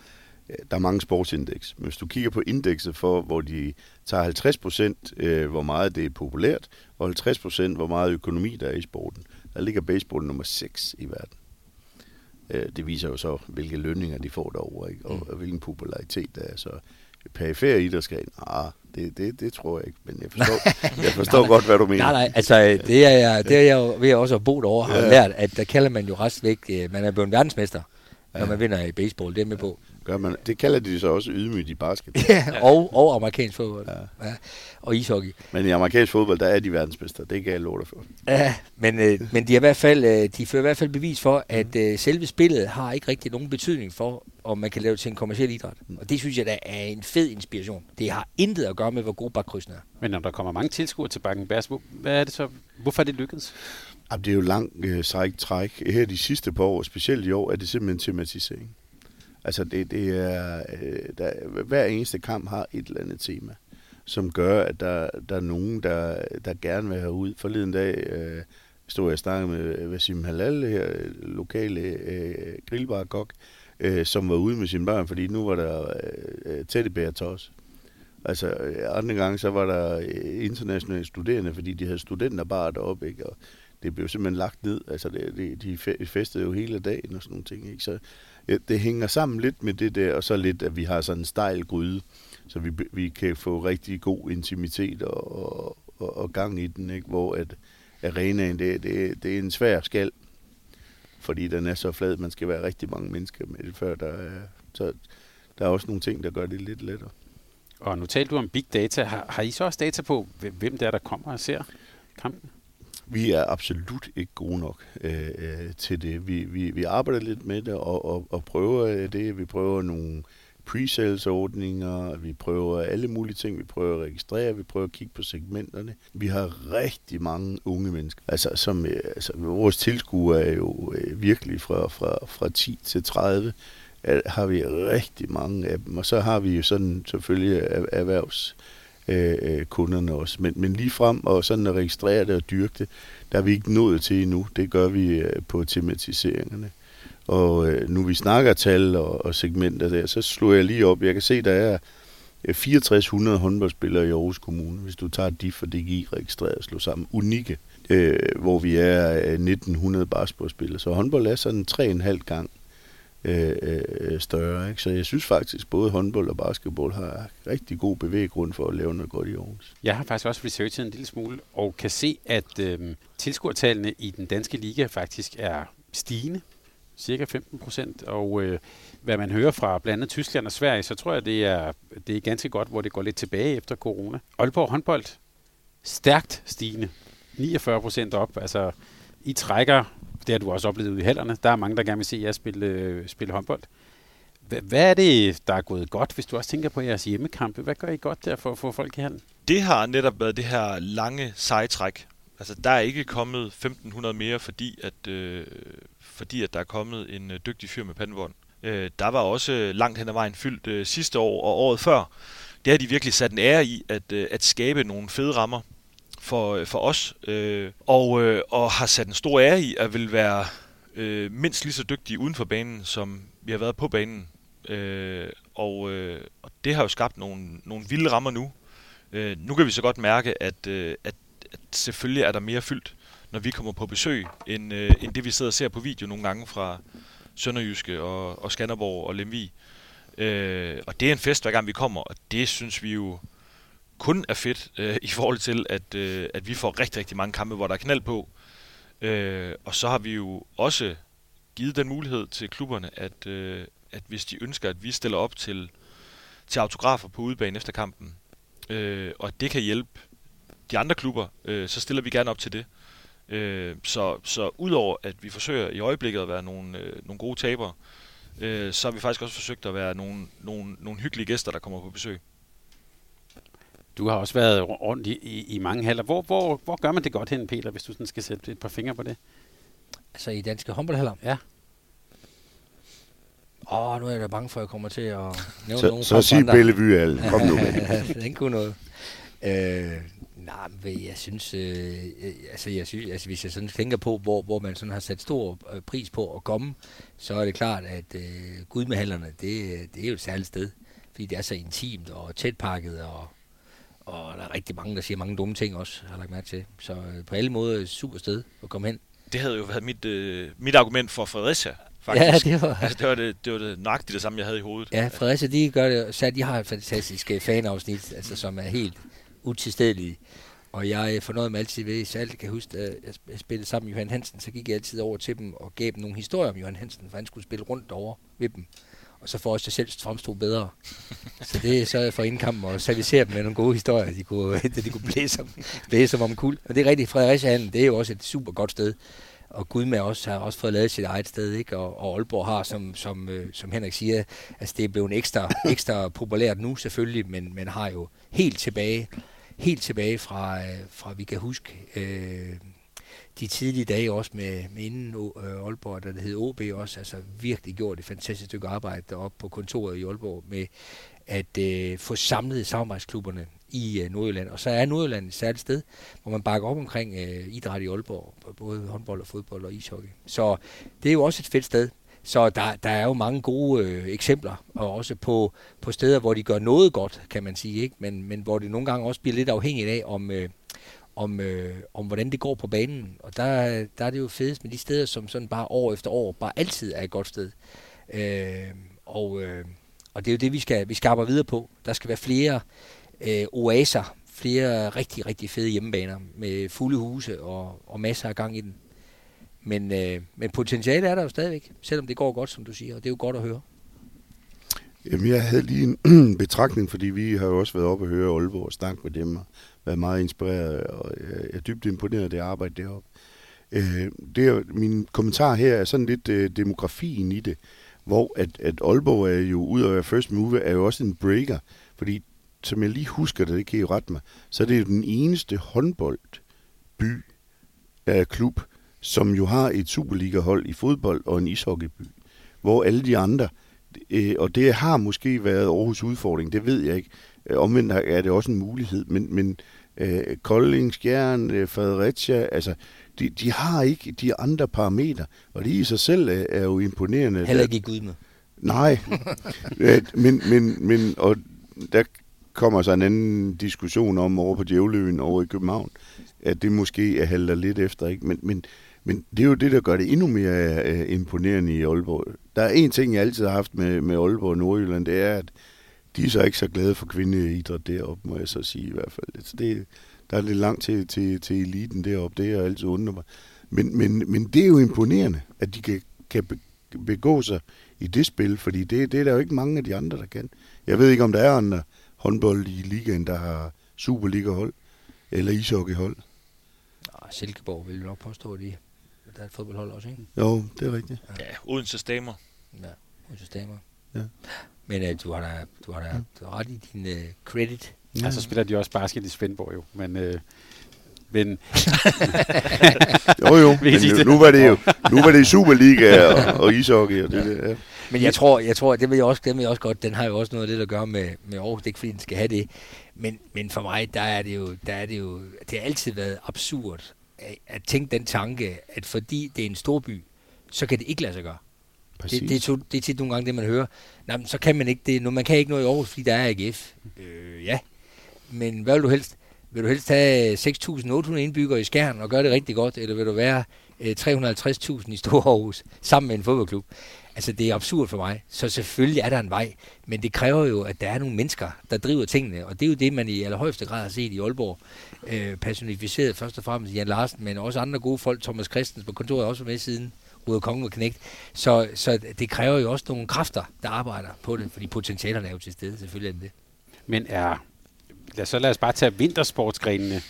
der er mange sportsindeks. Men hvis du kigger på indekset for, hvor de tager 50 procent, øh, hvor meget det er populært, og 50 procent, hvor meget økonomi der er i sporten, der ligger baseball nummer 6 i verden. Øh, det viser jo så, hvilke lønninger de får derovre, ikke? Og, mm. og hvilken popularitet der er. Så perifære idrætsgren, ah, det, det, det tror jeg ikke, men jeg forstår, jeg forstår nej, godt, hvad du mener. Nej, nej, altså det er jeg, det er jeg ved at også have boet over, har ja. lært, at der kalder man jo restvæk, øh, man er blevet verdensmester, når ja. man vinder i baseball, det er med på. Gør man, det kalder de så også ydmygt i basket. ja, og, og amerikansk fodbold. Ja. Ja, og ishockey. Men i amerikansk fodbold, der er de verdensmester. Det kan jeg love dig for. Ja, men, øh, men de, er i hvert fald, øh, de fører i hvert fald bevis for, at øh, selve spillet har ikke rigtig nogen betydning for, om man kan lave det til en kommersiel idræt. Mm. Og det synes jeg, der er en fed inspiration. Det har intet at gøre med, hvor god bakkrydsen er. Men når der kommer mange tilskuere til Bakken Bærs, hvad er det så? Hvorfor er det lykkedes? det er jo langt øh, sejt træk. Her de sidste par år, specielt i år, er det simpelthen tematisering. Altså det, det er, øh, der, hver eneste kamp har et eller andet tema, som gør, at der, der er nogen, der, der gerne vil have ud. Forleden dag øh, stod jeg og snakkede med Vasim Halal, her, lokale øh, grillbarkok, øh, som var ude med sine børn, fordi nu var der øh, teddybærtos. Altså, øh, andre gange, så var der øh, internationale studerende, fordi de havde studenterbar deroppe, ikke? Og det blev simpelthen lagt ned. Altså, det, de, de festede jo hele dagen og sådan nogle ting, ikke? Så, ja, det hænger sammen lidt med det der, og så lidt, at vi har sådan en stejl gryde, så vi, vi kan få rigtig god intimitet og, og, og, og gang i den, ikke? hvor at arenaen, det, det, det er en svær skal, fordi den er så flad, man skal være rigtig mange mennesker med det, før der er, så der er også nogle ting, der gør det lidt lettere. Og nu talte du om big data. Har, har I så også data på, hvem det er, der kommer og ser kampen? Vi er absolut ikke gode nok øh, øh, til det. Vi, vi, vi arbejder lidt med det og, og, og prøver øh, det. Vi prøver nogle pre-sales-ordninger, vi prøver alle mulige ting, vi prøver at registrere, vi prøver at kigge på segmenterne. Vi har rigtig mange unge mennesker. Altså, som, øh, altså vores tilskuere er jo øh, virkelig fra, fra, fra 10 til 30, har vi rigtig mange af dem. Og så har vi jo sådan selvfølgelig erhvervs Øh, øh, kunderne også. Men, men lige frem og sådan at registrere det og dyrke det, der er vi ikke nået til endnu. Det gør vi øh, på tematiseringerne. Og øh, nu vi snakker tal og, og segmenter der, så slår jeg lige op. Jeg kan se, der er øh, 6400 håndboldspillere i Aarhus Kommune, hvis du tager de for DGI registreret og slår sammen. Unikke, øh, hvor vi er øh, 1900 basketballspillere. Så håndbold er sådan 3,5 gang øh, øh, større. Ikke? Så jeg synes faktisk, både håndbold og basketball har rigtig god bevæggrund for at lave noget godt i Aarhus. Jeg har faktisk også researchet en lille smule, og kan se, at øh, tilskuertallene i den danske liga faktisk er stigende. Cirka 15 procent, og øh, hvad man hører fra blandt andet Tyskland og Sverige, så tror jeg, det er, det er ganske godt, hvor det går lidt tilbage efter corona. Aalborg håndbold, stærkt stigende. 49 procent op. Altså, I trækker, det har du også oplevet ude i hallerne, der er mange, der gerne vil se jer spille, øh, spille håndbold. Hvad er det, der er gået godt, hvis du også tænker på jeres hjemmekampe? Hvad gør I godt der for at få folk i hallen? Det har netop været det her lange sejtræk. Altså, der er ikke kommet 1500 mere, fordi at, øh, fordi at der er kommet en øh, dygtig fyr med pandevogn. Øh, der var også øh, langt hen ad vejen fyldt øh, sidste år og året før. Det har de virkelig sat en ære i, at, øh, at skabe nogle fede rammer for, øh, for os. Øh, og, øh, og har sat en stor ære i at vil være øh, mindst lige så dygtige uden for banen, som vi har været på banen. Øh, og, øh, og det har jo skabt nogle, nogle vilde rammer nu. Øh, nu kan vi så godt mærke, at, øh, at, at selvfølgelig er der mere fyldt, når vi kommer på besøg, end, øh, end det vi sidder og ser på video nogle gange fra Sønderjyske og, og Skanderborg og Lemvig. Øh, og det er en fest, hver gang vi kommer, og det synes vi jo kun er fedt øh, i forhold til, at, øh, at vi får rigtig, rigtig mange kampe, hvor der er knald på. Øh, og så har vi jo også givet den mulighed til klubberne, at, øh, at hvis de ønsker, at vi stiller op til, til autografer på udebane efter kampen, øh, og det kan hjælpe de andre klubber, øh, så stiller vi gerne op til det. Øh, så, så udover at vi forsøger i øjeblikket at være nogle, øh, nogle gode tabere, øh, så har vi faktisk også forsøgt at være nogle, nogle, nogle hyggelige gæster, der kommer på besøg. Du har også været rundt i, i, i mange haller. Hvor, hvor, hvor gør man det godt hen, Peter, hvis du sådan skal sætte et par fingre på det? Altså i danske håndboldhaller. Ja. Åh, nu er jeg da bange for, at jeg kommer til at nævne Så, nogen så sig andre. Bellevue alle. Kom nu med. det. den kunne noget. Øh, nej, men jeg synes, øh, altså, jeg synes, altså hvis jeg sådan tænker på, hvor, hvor man sådan har sat stor øh, pris på at komme, så er det klart, at øh, Gudmehallerne, det, det er jo et særligt sted, fordi det er så intimt og tætpakket, og, og der er rigtig mange, der siger mange dumme ting også, har jeg lagt mærke til. Så øh, på alle måder et super sted at komme hen. Det havde jo været mit, øh, mit argument for Fredericia, faktisk. Ja, det var... Altså, det var det, det, var det nøjagtigt det samme, jeg havde i hovedet. Ja, Fredericia, de gør det, så de har et fantastisk øh, fanafsnit, altså, som er helt utilstedelige. Og jeg fornøjer mig altid ved, så alt kan huske, at jeg spillede sammen med Johan Hansen, så gik jeg altid over til dem og gav dem nogle historier om Johan Hansen, for han skulle spille rundt over ved dem. Og så får os, jeg selv fremstod bedre. så det er jeg for indkampen og servicere dem med nogle gode historier, de kunne, øh, de kunne blæse, om, blæse om, kul. Og det er rigtigt, Fredericia det er jo også et super godt sted. Og Gud med os har også fået lavet sit eget sted, ikke? Og, og Aalborg har, som, som, øh, som Henrik siger, altså det er blevet ekstra, ekstra populært nu selvfølgelig, men, men har jo helt tilbage, helt tilbage fra, øh, fra vi kan huske, øh, de tidlige dage også med, med inden øh, Aalborg, der det hed OB også, altså virkelig gjort et fantastisk stykke arbejde deroppe på kontoret i Aalborg med at øh, få samlet samarbejdsklubberne i øh, Nordjylland. Og så er Nordjylland et særligt sted, hvor man bakker op omkring øh, idræt i Aalborg, både håndbold og fodbold og ishockey. Så det er jo også et fedt sted. Så der, der er jo mange gode øh, eksempler, og også på, på steder, hvor de gør noget godt, kan man sige, ikke? Men, men hvor det nogle gange også bliver lidt afhængigt af, om, øh, om, øh, om hvordan det går på banen. Og der, der er det jo fedest med de steder, som sådan bare år efter år bare altid er et godt sted. Øh, og, øh, og det er jo det, vi skal, vi skal arbejde videre på. Der skal være flere øh, oaser, flere rigtig, rigtig fede hjemmebaner med fulde huse og, og masser af gang i den. Men, øh, men potentiale er der jo stadigvæk, selvom det går godt, som du siger, og det er jo godt at høre. Jamen, jeg havde lige en betragtning, fordi vi har jo også været oppe og høre Aalborg og snakke med dem, og været meget inspireret, og jeg er dybt imponeret af det arbejde deroppe. Øh, det er, min kommentar her er sådan lidt øh, demografien i det, hvor at, at Aalborg er jo, ud af at være first move, er jo også en breaker, fordi som jeg lige husker det, det kan I rette mig, så er det jo den eneste håndboldby af klub, som jo har et Superliga-hold i fodbold og en ishockeyby, hvor alle de andre, øh, og det har måske været Aarhus udfordring, det ved jeg ikke, øh, omvendt er det også en mulighed, men, men øh, Kolding, Skjern, øh, Fredericia, altså, de, de har ikke de andre parametre, og det i sig selv er, er jo imponerende. Heller ikke i Gud med. Nej, Øh, men, men, men og der kommer så en anden diskussion om over på Djævløen over i København, at det måske er halter lidt efter, ikke? Men, men, men det er jo det, der gør det endnu mere uh, imponerende i Aalborg. Der er en ting, jeg altid har haft med, med Aalborg og Nordjylland, det er, at de er så ikke så glade for kvindeidræt deroppe, må jeg så sige i hvert fald. Så det, der er lidt langt til, til, til eliten deroppe, det er altid undrer mig. Men, men, men det er jo imponerende, at de kan, kan begå sig i det spil, fordi det, det er der jo ikke mange af de andre, der kan. Jeg ved ikke, om der er andre håndbold i ligaen, der har Superliga-hold eller ishockey-hold. Ah, Silkeborg vil jeg nok påstå, at de, der er et fodboldhold også, ikke? Jo, det er rigtigt. Ja, uden så stemmer. Ja, Odense Damer. Ja. Men uh, du har da, du har da du har ret i din uh, credit. Ja. Altså spiller de også basket i Svendborg jo, men... Øh, men Jo, jo, men nu, nu, var det jo nu var det Superliga og, og ishockey og det der. Ja. Men jeg tror, jeg tror, det vil jeg også, det vil jeg også godt, den har jo også noget af det at gøre med, med Aarhus. Det er ikke fordi, den skal have det. Men, men for mig, der er det jo, der er det jo, det har altid været absurd at, at tænke den tanke, at fordi det er en storby, så kan det ikke lade sig gøre. Præcis. Det, det, er to, det er tit nogle gange det, man hører. Nej, men så kan man ikke det. Nu, man kan ikke noget i Aarhus, fordi der er AGF. Øh, ja. Men hvad vil du helst? Vil du helst have 6.800 indbyggere i Skjern og gøre det rigtig godt, eller vil du være øh, 350.000 i Stor Aarhus sammen med en fodboldklub? Altså, det er absurd for mig. Så selvfølgelig er der en vej, men det kræver jo, at der er nogle mennesker, der driver tingene, og det er jo det, man i allerhøjeste grad har set i Aalborg. Øh, personificeret først og fremmest Jan Larsen, men også andre gode folk, Thomas Christensen på kontoret også med siden, Ruder Kongen og Knægt. Så, så det kræver jo også nogle kræfter, der arbejder på det, fordi potentialerne er jo til stede, selvfølgelig er det. Men er, lad, så lad os bare tage vintersportsgrenene.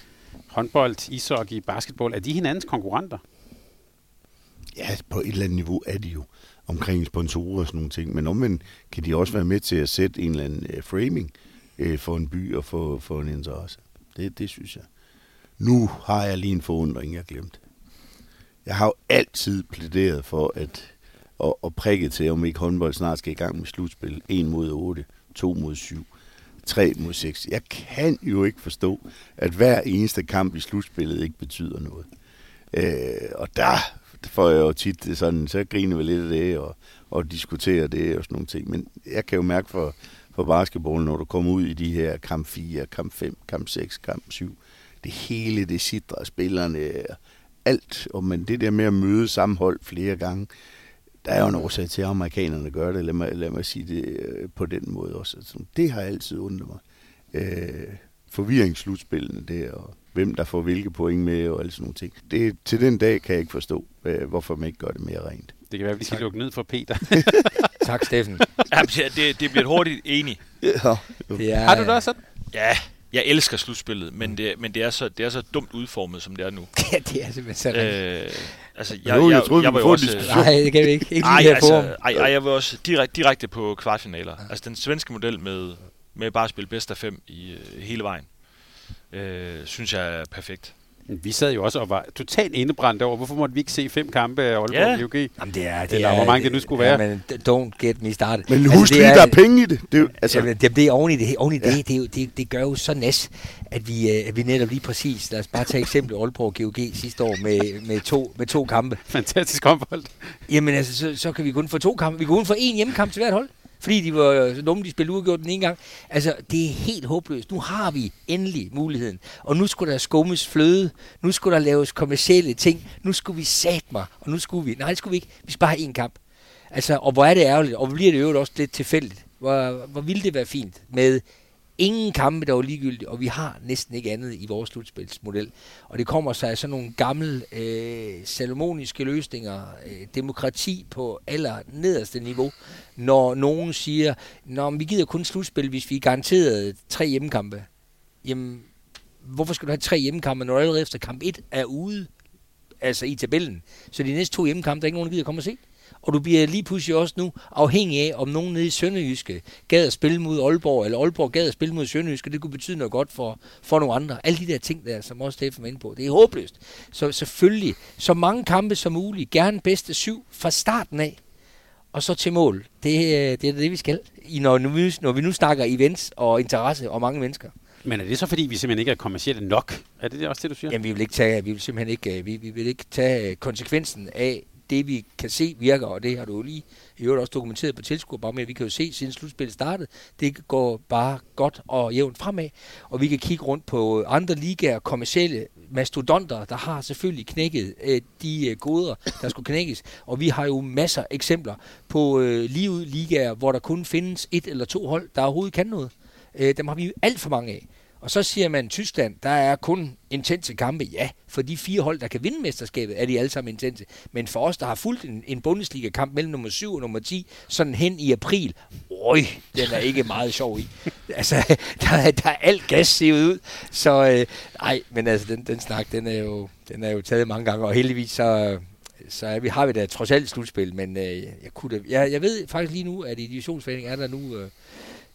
Håndbold, ishockey, basketball. Er de hinandens konkurrenter? Ja, på et eller andet niveau er de jo omkring sponsorer og sådan nogle ting. Men omvendt kan de også være med til at sætte en eller anden uh, framing uh, for en by og for, for en interesse. Det, det synes jeg. Nu har jeg lige en forundring, jeg glemt. Jeg har jo altid plæderet for at, at, at prikke til, om ikke håndbold snart skal i gang med slutspil. 1 mod 8, 2 mod 7, 3 mod 6. Jeg kan jo ikke forstå, at hver eneste kamp i slutspillet ikke betyder noget. Øh, og der får jeg jo tit det sådan, så griner vi lidt af det og, og diskuterer det og sådan nogle ting. Men jeg kan jo mærke for, for basketball, når du kommer ud i de her kamp 4, kamp 5, kamp 6, kamp 7, det hele, det sidder spillerne, alt. Og men det der med at møde sammenhold flere gange, der er jo en årsag til, at amerikanerne gør det. Lad mig, lad mig sige det øh, på den måde også. Altså, det har altid undret mig. Øh, forvirringsslutspillene der, og hvem der får hvilke point med, og alle sådan nogle ting. Det, til den dag kan jeg ikke forstå, øh, hvorfor man ikke gør det mere rent. Det kan være, at vi skal lukke ned for Peter. Tak, Steffen. Ja, det, det bliver et hurtigt enig. Ja, er, Har du det også sådan? Ja, jeg elsker slutspillet, men det, men det, er, så, det er så dumt udformet, som det er nu. Ja, det er simpelthen så rigtigt. Øh, altså, Jo, jeg troede, vi var kunne jo også. Nej, det kan vi ikke. Ikke ej, lige altså, ej, ej, jeg var også direkte, direkte på kvartfinaler. Altså den svenske model med, med bare at spille bedst af fem i øh, hele vejen, øh, synes jeg er perfekt. Vi sad jo også og var totalt indebrændt over, hvorfor måtte vi ikke se fem kampe af Aalborg Ja. ja. UG? Jamen, det er, det Eller er, hvor mange det nu skulle være. Ja, men don't get me started. Men Altså, husk det lige, der er penge i det. det er, jo- Altså, altså, Jamen, det, det er oven i det, oven i det, det, er jo, det, det gør jo så næs, at vi, øh, at vi netop lige præcis, lad os bare tage eksempel Aalborg GOG sidste år med, med, to, med to kampe. Fantastisk håndbold. Jamen altså, så, så kan vi kun få to kampe. Vi kan kun få én hjemmekamp til hvert hold. Fordi de var øh, dumme, de spillede uafgjort den ene gang. Altså, det er helt håbløst. Nu har vi endelig muligheden. Og nu skulle der skummes fløde. Nu skulle der laves kommercielle ting. Nu skulle vi sat mig. Og nu skulle vi... Nej, det skulle vi ikke. Vi skal bare have én kamp. Altså, og hvor er det ærgerligt. Og hvor bliver det jo også lidt tilfældigt. Hvor, hvor ville det være fint med ingen kampe, der var ligegyldige, og vi har næsten ikke andet i vores slutspilsmodel. Og det kommer sig af sådan nogle gamle øh, salomoniske løsninger, øh, demokrati på aller nederste niveau, når nogen siger, når vi gider kun slutspil, hvis vi er garanteret tre hjemmekampe. Jamen, hvorfor skal du have tre hjemmekampe, når du allerede efter kamp 1 er ude, altså i tabellen? Så de næste to hjemmekampe, der er ikke nogen, der gider komme og se. Og du bliver lige pludselig også nu afhængig af, om nogen nede i Sønderjyske gad at spille mod Aalborg, eller Aalborg gad at spille mod Sønderjyske. Det kunne betyde noget godt for, for nogle andre. Alle de der ting der, som også Steffen var inde på. Det er håbløst. Så selvfølgelig, så mange kampe som muligt. Gerne bedste syv fra starten af. Og så til mål. Det, øh, det er det, vi skal. I, når, nu, vi- når vi nu snakker events og interesse og mange mennesker. Men er det så, fordi vi simpelthen ikke er kommercielle nok? Er det også det, du siger? Jamen, vi vil ikke tage, vi vil simpelthen ikke, øh, vi, vi vil ikke tage øh, konsekvensen af det, vi kan se virker, og det har du jo lige i øvrigt også dokumenteret på tilskuerbarometer. Vi kan jo se, siden slutspillet startede, det går bare godt og jævnt fremad. Og vi kan kigge rundt på andre ligaer, kommersielle mastodonter, der har selvfølgelig knækket øh, de øh, goder, der skulle knækkes. Og vi har jo masser af eksempler på øh, lige ud ligaer, hvor der kun findes et eller to hold, der overhovedet kan noget. Øh, dem har vi jo alt for mange af. Og så siger man, Tyskland, der er kun intense kampe. Ja, for de fire hold, der kan vinde mesterskabet, er de alle sammen intense. Men for os, der har fulgt en, en Bundesliga-kamp mellem nummer 7 og nummer 10, sådan hen i april, øj, den er ikke meget sjov i. altså, der, der er alt gas sivet ud. Så øh, nej, men altså, den, den snak, den er, jo, den er jo taget mange gange, og heldigvis så, så er vi, har vi da trods alt slutspil, men øh, jeg, kunne da, jeg, jeg ved faktisk lige nu, at i divisionsforeningen er der nu... Øh,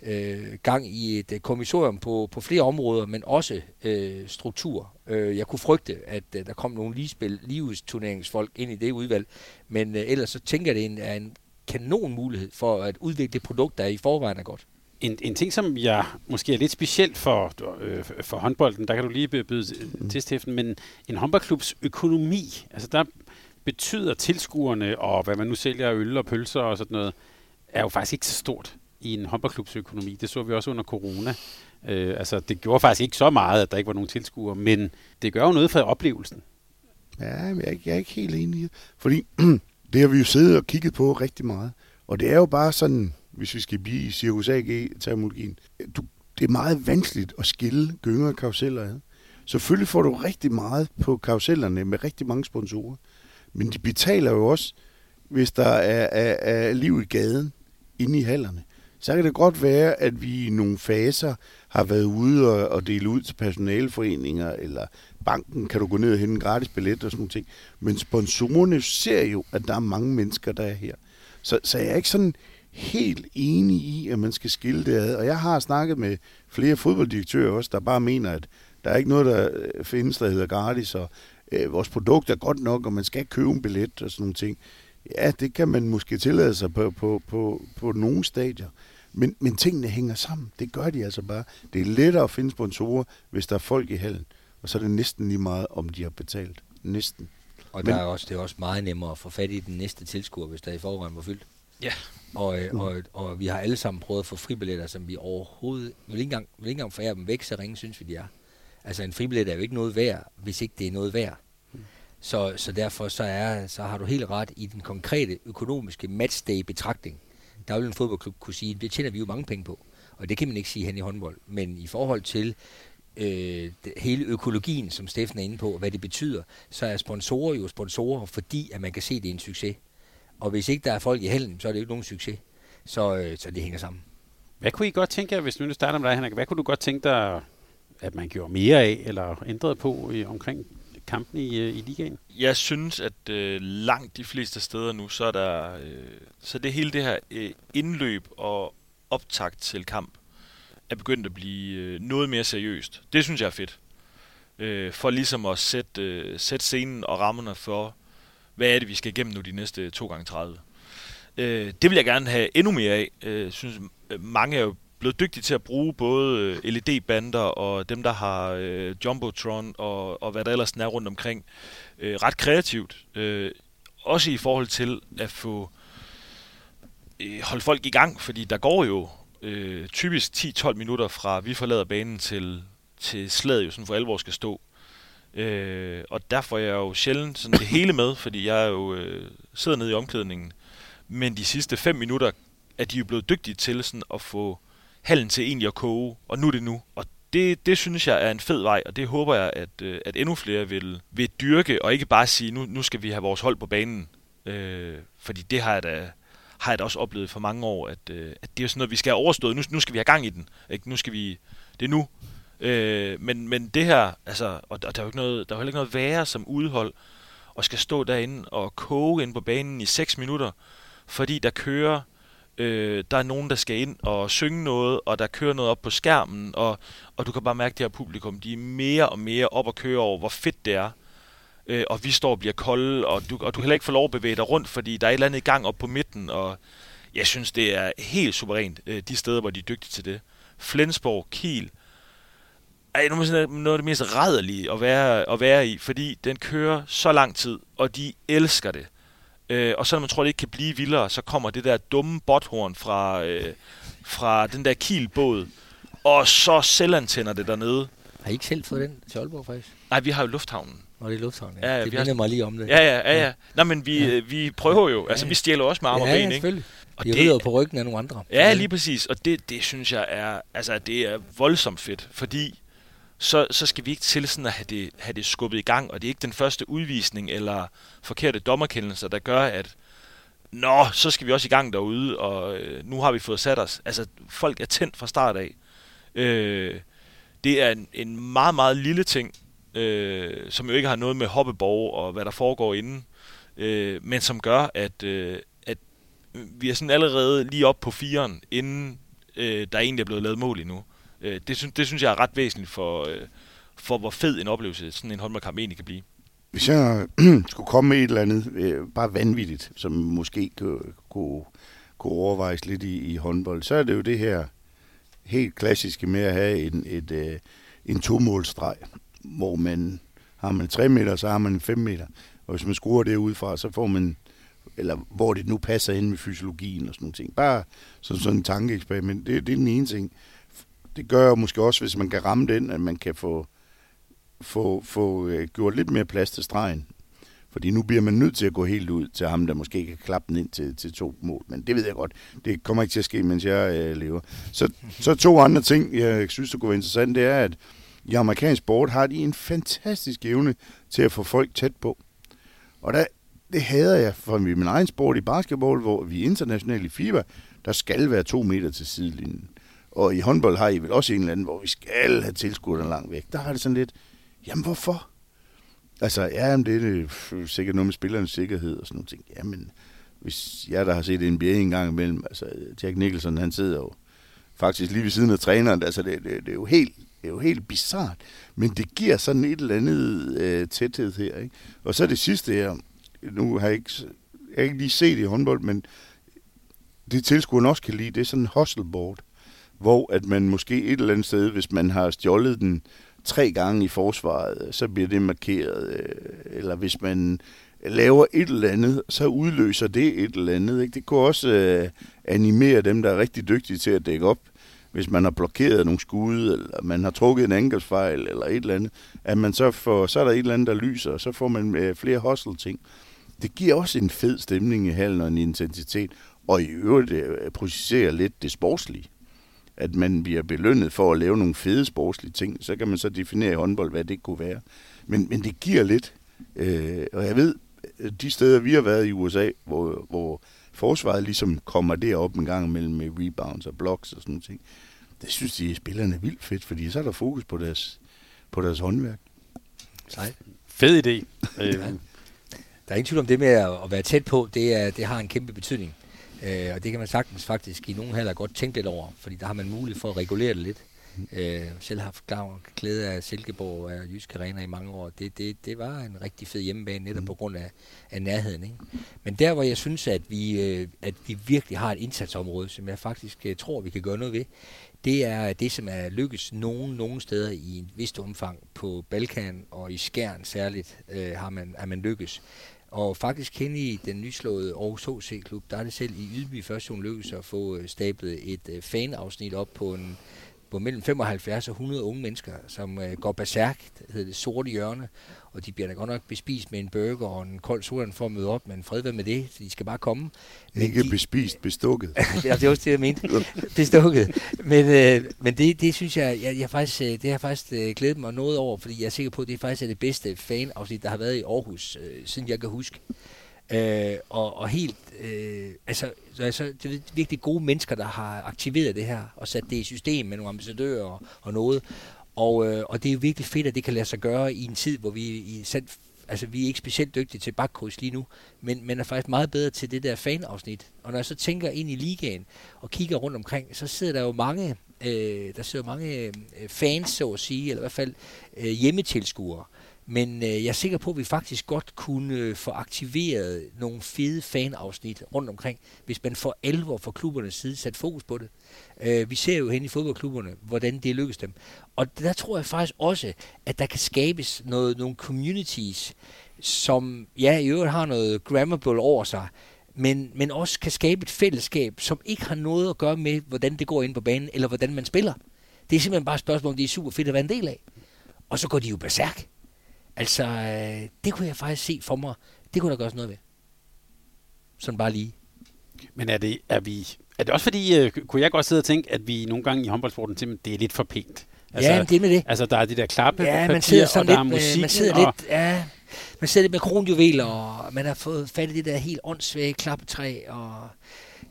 øh, gang i et øh, kommissorium på, på flere områder, men også øh, struktur. Øh, jeg kunne frygte, at øh, der kom nogle ligespil, livsturneringsfolk ind i det udvalg, men øh, ellers så tænker jeg, det er en, er en kanon mulighed for at udvikle det produkt, der i forvejen er godt. En, en ting, som jeg måske er lidt specielt for, øh, for håndbolden, der kan du lige byde mm. til, Steffen, men en håndboldklubs økonomi, altså der betyder tilskuerne og hvad man nu sælger øl og pølser og sådan noget, er jo faktisk ikke så stort i en håndboldklubsøkonomi. Det så vi også under corona. Øh, altså, det gjorde faktisk ikke så meget, at der ikke var nogen tilskuere, men det gør jo noget for oplevelsen. Ja, men jeg, jeg er ikke helt enig i det. Fordi det har vi jo siddet og kigget på rigtig meget. Og det er jo bare sådan, hvis vi skal blive i Circus AG-termologien, du, det er meget vanskeligt at skille gynger og karuseller ad. Selvfølgelig får du rigtig meget på karusellerne med rigtig mange sponsorer. Men de betaler jo også, hvis der er, er, er liv i gaden inde i hallerne så kan det godt være, at vi i nogle faser har været ude og, og dele ud til personaleforeninger, eller banken kan du gå ned og hente en gratis billet og sådan noget. ting. Men sponsorerne ser jo, at der er mange mennesker, der er her. Så, så jeg er ikke sådan helt enig i, at man skal skille det ad. Og jeg har snakket med flere fodbolddirektører også, der bare mener, at der er ikke noget, der øh, findes, der hedder gratis, og øh, vores produkt er godt nok, og man skal købe en billet og sådan nogle ting. Ja, det kan man måske tillade sig på, på, på, på nogle stadier. Men, men tingene hænger sammen. Det gør de altså bare. Det er lettere at finde sponsorer, hvis der er folk i hallen. Og så er det næsten lige meget, om de har betalt. Næsten. Og men, der er også, det er også meget nemmere at få fat i den næste tilskuer, hvis der i forvejen var fyldt. Ja. Og, øh, og, og vi har alle sammen prøvet at få fribilletter, som vi overhovedet vil ikke engang, vil ikke engang forære dem væk, så ringe synes vi, de er. Altså en fribillet er jo ikke noget værd, hvis ikke det er noget værd. Så, så derfor så, er, så har du helt ret i den konkrete økonomiske matchday-betragtning der vil en fodboldklub kunne sige, det tjener vi jo mange penge på. Og det kan man ikke sige hen i håndbold. Men i forhold til øh, hele økologien, som Steffen er inde på, hvad det betyder, så er sponsorer jo sponsorer, fordi at man kan se, at det er en succes. Og hvis ikke der er folk i hælden, så er det jo ikke nogen succes. Så, øh, så det hænger sammen. Hvad kunne I godt tænke jer, hvis nu starter med dig, Henrik, hvad kunne du godt tænke dig, at man gjorde mere af, eller ændrede på i, omkring kampen i, øh, i ligaen? Jeg synes, at øh, langt de fleste steder nu, så er der øh, så det hele det her øh, indløb og optakt til kamp er begyndt at blive øh, noget mere seriøst. Det synes jeg er fedt. Øh, for ligesom at sætte, øh, sætte scenen og rammerne for, hvad er det, vi skal igennem nu de næste 2 gange 30 øh, Det vil jeg gerne have endnu mere af. Øh, synes, øh, mange er jo blevet dygtig til at bruge både øh, LED-bander og dem, der har øh, Jumbotron og, og hvad der ellers er rundt omkring, øh, ret kreativt. Øh, også i forhold til at få øh, holde folk i gang, fordi der går jo øh, typisk 10-12 minutter fra vi forlader banen til, til slaget jo sådan for alvor skal stå. Øh, og derfor er jeg jo sjældent sådan det hele med, fordi jeg er jo øh, sidder nede i omklædningen. Men de sidste 5 minutter er de jo blevet dygtige til sådan at få hallen til egentlig at koge, og nu er det nu. Og det, det synes jeg er en fed vej, og det håber jeg, at, øh, at endnu flere vil, vil dyrke, og ikke bare sige, nu, nu skal vi have vores hold på banen. Øh, fordi det har jeg da, har jeg da også oplevet for mange år, at, øh, at det er sådan noget, vi skal have overstået. Nu, nu skal vi have gang i den. Ikke? Nu skal vi, det er nu. Øh, men, men det her, altså, og der, der er jo ikke noget, der er heller ikke noget værre som udhold, og skal stå derinde og koge ind på banen i 6 minutter, fordi der kører øh, der er nogen, der skal ind og synge noget, og der kører noget op på skærmen, og, og du kan bare mærke, at det her publikum, de er mere og mere op at køre over, hvor fedt det er. Øh, og vi står og bliver kolde, og du, og du kan heller ikke få lov at bevæge dig rundt, fordi der er et eller andet i gang op på midten, og jeg synes, det er helt suverænt, øh, de steder, hvor de er dygtige til det. Flensborg, Kiel, er noget af det mest rædderlige at være, at være i, fordi den kører så lang tid, og de elsker det. Øh, og så når man tror, det ikke kan blive vildere, så kommer det der dumme bothorn fra, øh, fra den der kilbåd, og så selvantænder det dernede. Har I ikke selv fået den til Aalborg, faktisk? Nej, vi har jo lufthavnen. Når det er lufthavn, Ja, ja. ja, det vi har- minder mig lige om det. Ja, ja, ja. ja. Nej, men vi, Ja. ja. vi prøver jo. Altså, Ja. vi stjæler også med arme ja, og ben, ja, ikke? selvfølgelig. Og De det- rider på ryggen af nogle andre. Ja, lige præcis. Og det, det synes jeg er, altså, det er voldsomt fedt, fordi så, så skal vi ikke til sådan at have det, have det skubbet i gang, og det er ikke den første udvisning eller forkerte dommerkendelser, der gør, at nå, så skal vi også i gang derude, og øh, nu har vi fået sat os. Altså, folk er tændt fra start af. Øh, det er en, en meget, meget lille ting, øh, som jo ikke har noget med hoppeborg og hvad der foregår inden, øh, men som gør, at, øh, at vi er sådan allerede lige op på firen, inden øh, der egentlig er blevet lavet mål endnu. Øh, det, synes, det synes jeg er ret væsentligt for, øh, for hvor fed en oplevelse sådan en håndboldkamp egentlig kan blive. Hvis jeg skulle komme med et eller andet øh, bare vanvittigt, som måske kunne, kunne, kunne overvejes lidt i, i håndbold, så er det jo det her helt klassiske med at have en, et, øh, en to-målstreg, hvor man har man 3 meter, så har man 5 meter. Og hvis man skruer det udefra, så får man, eller hvor det nu passer ind med fysiologien og sådan nogle ting. Bare som sådan en tankeeksperiment. Det, det er den ene ting. Det gør jo måske også, hvis man kan ramme den, at man kan få få, få øh, gjort lidt mere plads til stregen. Fordi nu bliver man nødt til at gå helt ud til ham, der måske kan klappe den ind til, til to mål. Men det ved jeg godt. Det kommer ikke til at ske, mens jeg øh, lever. Så, så to andre ting, jeg synes, der kunne være interessant, det er, at i amerikansk sport har de en fantastisk evne til at få folk tæt på. Og der, det hader jeg fra min egen sport i basketball, hvor vi internationalt i FIBA, der skal være to meter til sidelinjen. Og i håndbold har I vel også en eller anden, hvor vi skal have tilskuerne langt væk. Der har det sådan lidt, Jamen hvorfor? Altså, ja, jamen, det er sikkert noget med spillernes sikkerhed og sådan noget ting. Jamen, hvis jeg der har set NBA en gang imellem, altså Jack Nicholson, han sidder jo faktisk lige ved siden af træneren, altså det, det, det er jo helt det er jo helt bizart, men det giver sådan et eller andet øh, tæthed her. Ikke? Og så det sidste her, nu har jeg ikke, jeg har ikke lige set det i håndbold, men det tilskuerne også kan lide, det er sådan en hustleboard, hvor at man måske et eller andet sted, hvis man har stjålet den tre gange i forsvaret, så bliver det markeret. Øh, eller hvis man laver et eller andet, så udløser det et eller andet. Ikke? Det kunne også øh, animere dem, der er rigtig dygtige til at dække op, hvis man har blokeret nogle skud, eller man har trukket en angrebsfejl, eller et eller andet, at man så får, så er der et eller andet, der lyser, og så får man øh, flere hustle-ting. Det giver også en fed stemning i hallen og en intensitet, og i øvrigt øh, processerer lidt det sportslige at man bliver belønnet for at lave nogle fede sportslige ting, så kan man så definere i håndbold, hvad det kunne være. Men, men det giver lidt. Øh, og jeg ved, øh, de steder, vi har været i USA, hvor, hvor forsvaret ligesom kommer derop en gang imellem med rebounds og blocks og sådan noget ting, det synes de spillerne er vildt fedt, fordi så er der fokus på deres, på deres håndværk. Sejt. Fed idé. Der er ingen tvivl om det med at at være tæt på, det, er, det har en kæmpe betydning. Øh, og det kan man sagtens faktisk i nogle halder godt tænke lidt over, fordi der har man mulighed for at regulere det lidt. Øh, selv har haft glæde af Silkeborg og af Jysk Arena i mange år. Det, det, det var en rigtig fed hjemmebane, netop på grund af, af nærheden. Ikke? Men der, hvor jeg synes, at vi, øh, at vi virkelig har et indsatsområde, som jeg faktisk øh, tror, vi kan gøre noget ved, det er det, som er lykkes nogen, nogen steder i en vist omfang på Balkan og i Skjern særligt, øh, har man, har man lykkes. Og faktisk hen i den nyslåede Aarhus HC-klub, der er det selv i Ydby første hun lykkedes at få øh, stablet et øh, fanafsnit op på en på mellem 75 og 100 unge mennesker, som øh, går berserk, det hedder det sorte hjørne, og de bliver da godt nok bespist med en burger og en kold sodavand for at møde op, men fred med det, så de skal bare komme. Men Ikke de- bespist, bestukket. ja, det er også det, jeg mente. Bestukket. Men, øh, men det, det synes jeg, jeg, jeg faktisk, øh, det har jeg faktisk øh, glædet mig noget over, fordi jeg er sikker på, at det faktisk er det bedste fanafsnit, der har været i Aarhus, øh, siden jeg kan huske. Øh, og, og helt, øh, altså, så altså, det er virkelig gode mennesker, der har aktiveret det her, og sat det i system med nogle ambassadører og, og noget. Og, øh, og det er jo virkelig fedt, at det kan lade sig gøre i en tid, hvor vi i selv, altså vi er ikke specielt dygtige til bakkryds lige nu, men, men er faktisk meget bedre til det der fanafsnit. Og når jeg så tænker ind i ligaen og kigger rundt omkring, så sidder der jo mange, øh, der sidder mange øh, fans, så at sige, eller i hvert fald øh, hjemmetilskuere. Men øh, jeg er sikker på, at vi faktisk godt kunne øh, få aktiveret nogle fede fanafsnit rundt omkring, hvis man for alvor fra klubbernes side sat fokus på det. Øh, vi ser jo hen i fodboldklubberne, hvordan det lykkes dem. Og der tror jeg faktisk også, at der kan skabes noget, nogle communities, som ja, i øvrigt har noget grammable over sig, men, men også kan skabe et fællesskab, som ikke har noget at gøre med, hvordan det går ind på banen, eller hvordan man spiller. Det er simpelthen bare et spørgsmål, om det er super fedt at være en del af. Og så går de jo berserk. Altså, øh, det kunne jeg faktisk se for mig. Det kunne der gøres noget ved. Sådan bare lige. Men er det, er vi, er det også fordi, øh, kunne jeg godt sidde og tænke, at vi nogle gange i håndboldsporten simpelthen, det er lidt for pænt? Altså, ja, det er med det. Altså, der er de der klappe ja, man sidder sådan og der lidt, er musik. man sidder og, lidt, ja, man sidder lidt med kronjuveler, og man har fået fat i det der helt åndssvage klappetræ, og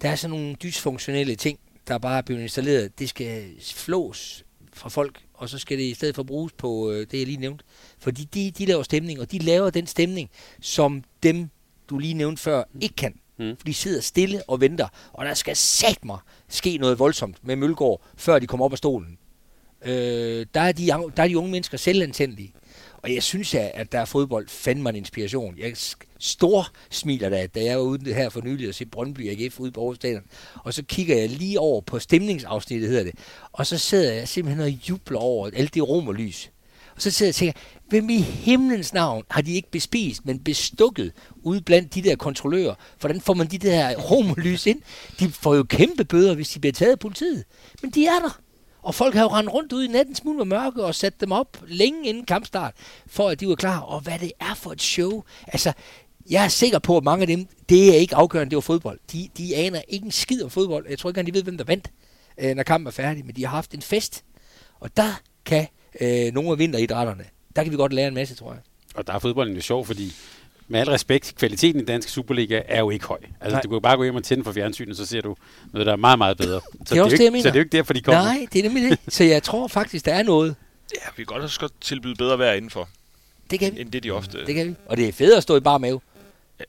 der er sådan nogle dysfunktionelle ting, der bare er blevet installeret. Det skal flås fra folk, og så skal det i stedet for bruges på øh, det, jeg lige nævnte. Fordi de, de laver stemning, og de laver den stemning, som dem, du lige nævnte før, ikke kan. Mm. For de sidder stille og venter, og der skal sat mig ske noget voldsomt med Mølgaard, før de kommer op af stolen. Øh, der, er de, der er de unge mennesker selvantændelige. Og jeg synes, at der er fodbold fandme en inspiration. Jeg stor smiler da, da jeg var ude her for nylig og se Brøndby AGF ude på Aarhus Og så kigger jeg lige over på stemningsafsnittet, hedder det. Og så sidder jeg simpelthen og jubler over alt det romerlys. og så sidder jeg og tænker, hvem i himlens navn har de ikke bespist, men bestukket ude blandt de der kontrollører? Hvordan får man de der romerlys ind? De får jo kæmpe bøder, hvis de bliver taget af politiet. Men de er der. Og folk har jo rendt rundt ud i natten smule med mørke og sat dem op længe inden kampstart, for at de var klar. Og hvad det er for et show. Altså, jeg er sikker på, at mange af dem, det er ikke afgørende, det var fodbold. De, de aner ikke en skid om fodbold. Jeg tror ikke engang, de ved, hvem der vandt, øh, når kampen er færdig. Men de har haft en fest. Og der kan øh, nogle af vinteridrætterne, der kan vi godt lære en masse, tror jeg. Og der er fodbolden jo sjov, fordi med al respekt, kvaliteten i dansk Superliga er jo ikke høj. Altså, Nej. du kan jo bare gå hjem og tænde for fjernsynet, så ser du noget, der er meget, meget bedre. Så det er også jo det, jeg ikke, mener. Så det er jo ikke derfor, de kommer. Nej, det er nemlig det. Så jeg tror faktisk, der er noget. Ja, vi kan godt også godt tilbyde bedre vejr indenfor, Det kan vi. end det de ofte... Det kan vi. Og det er fedt at stå i bare mave,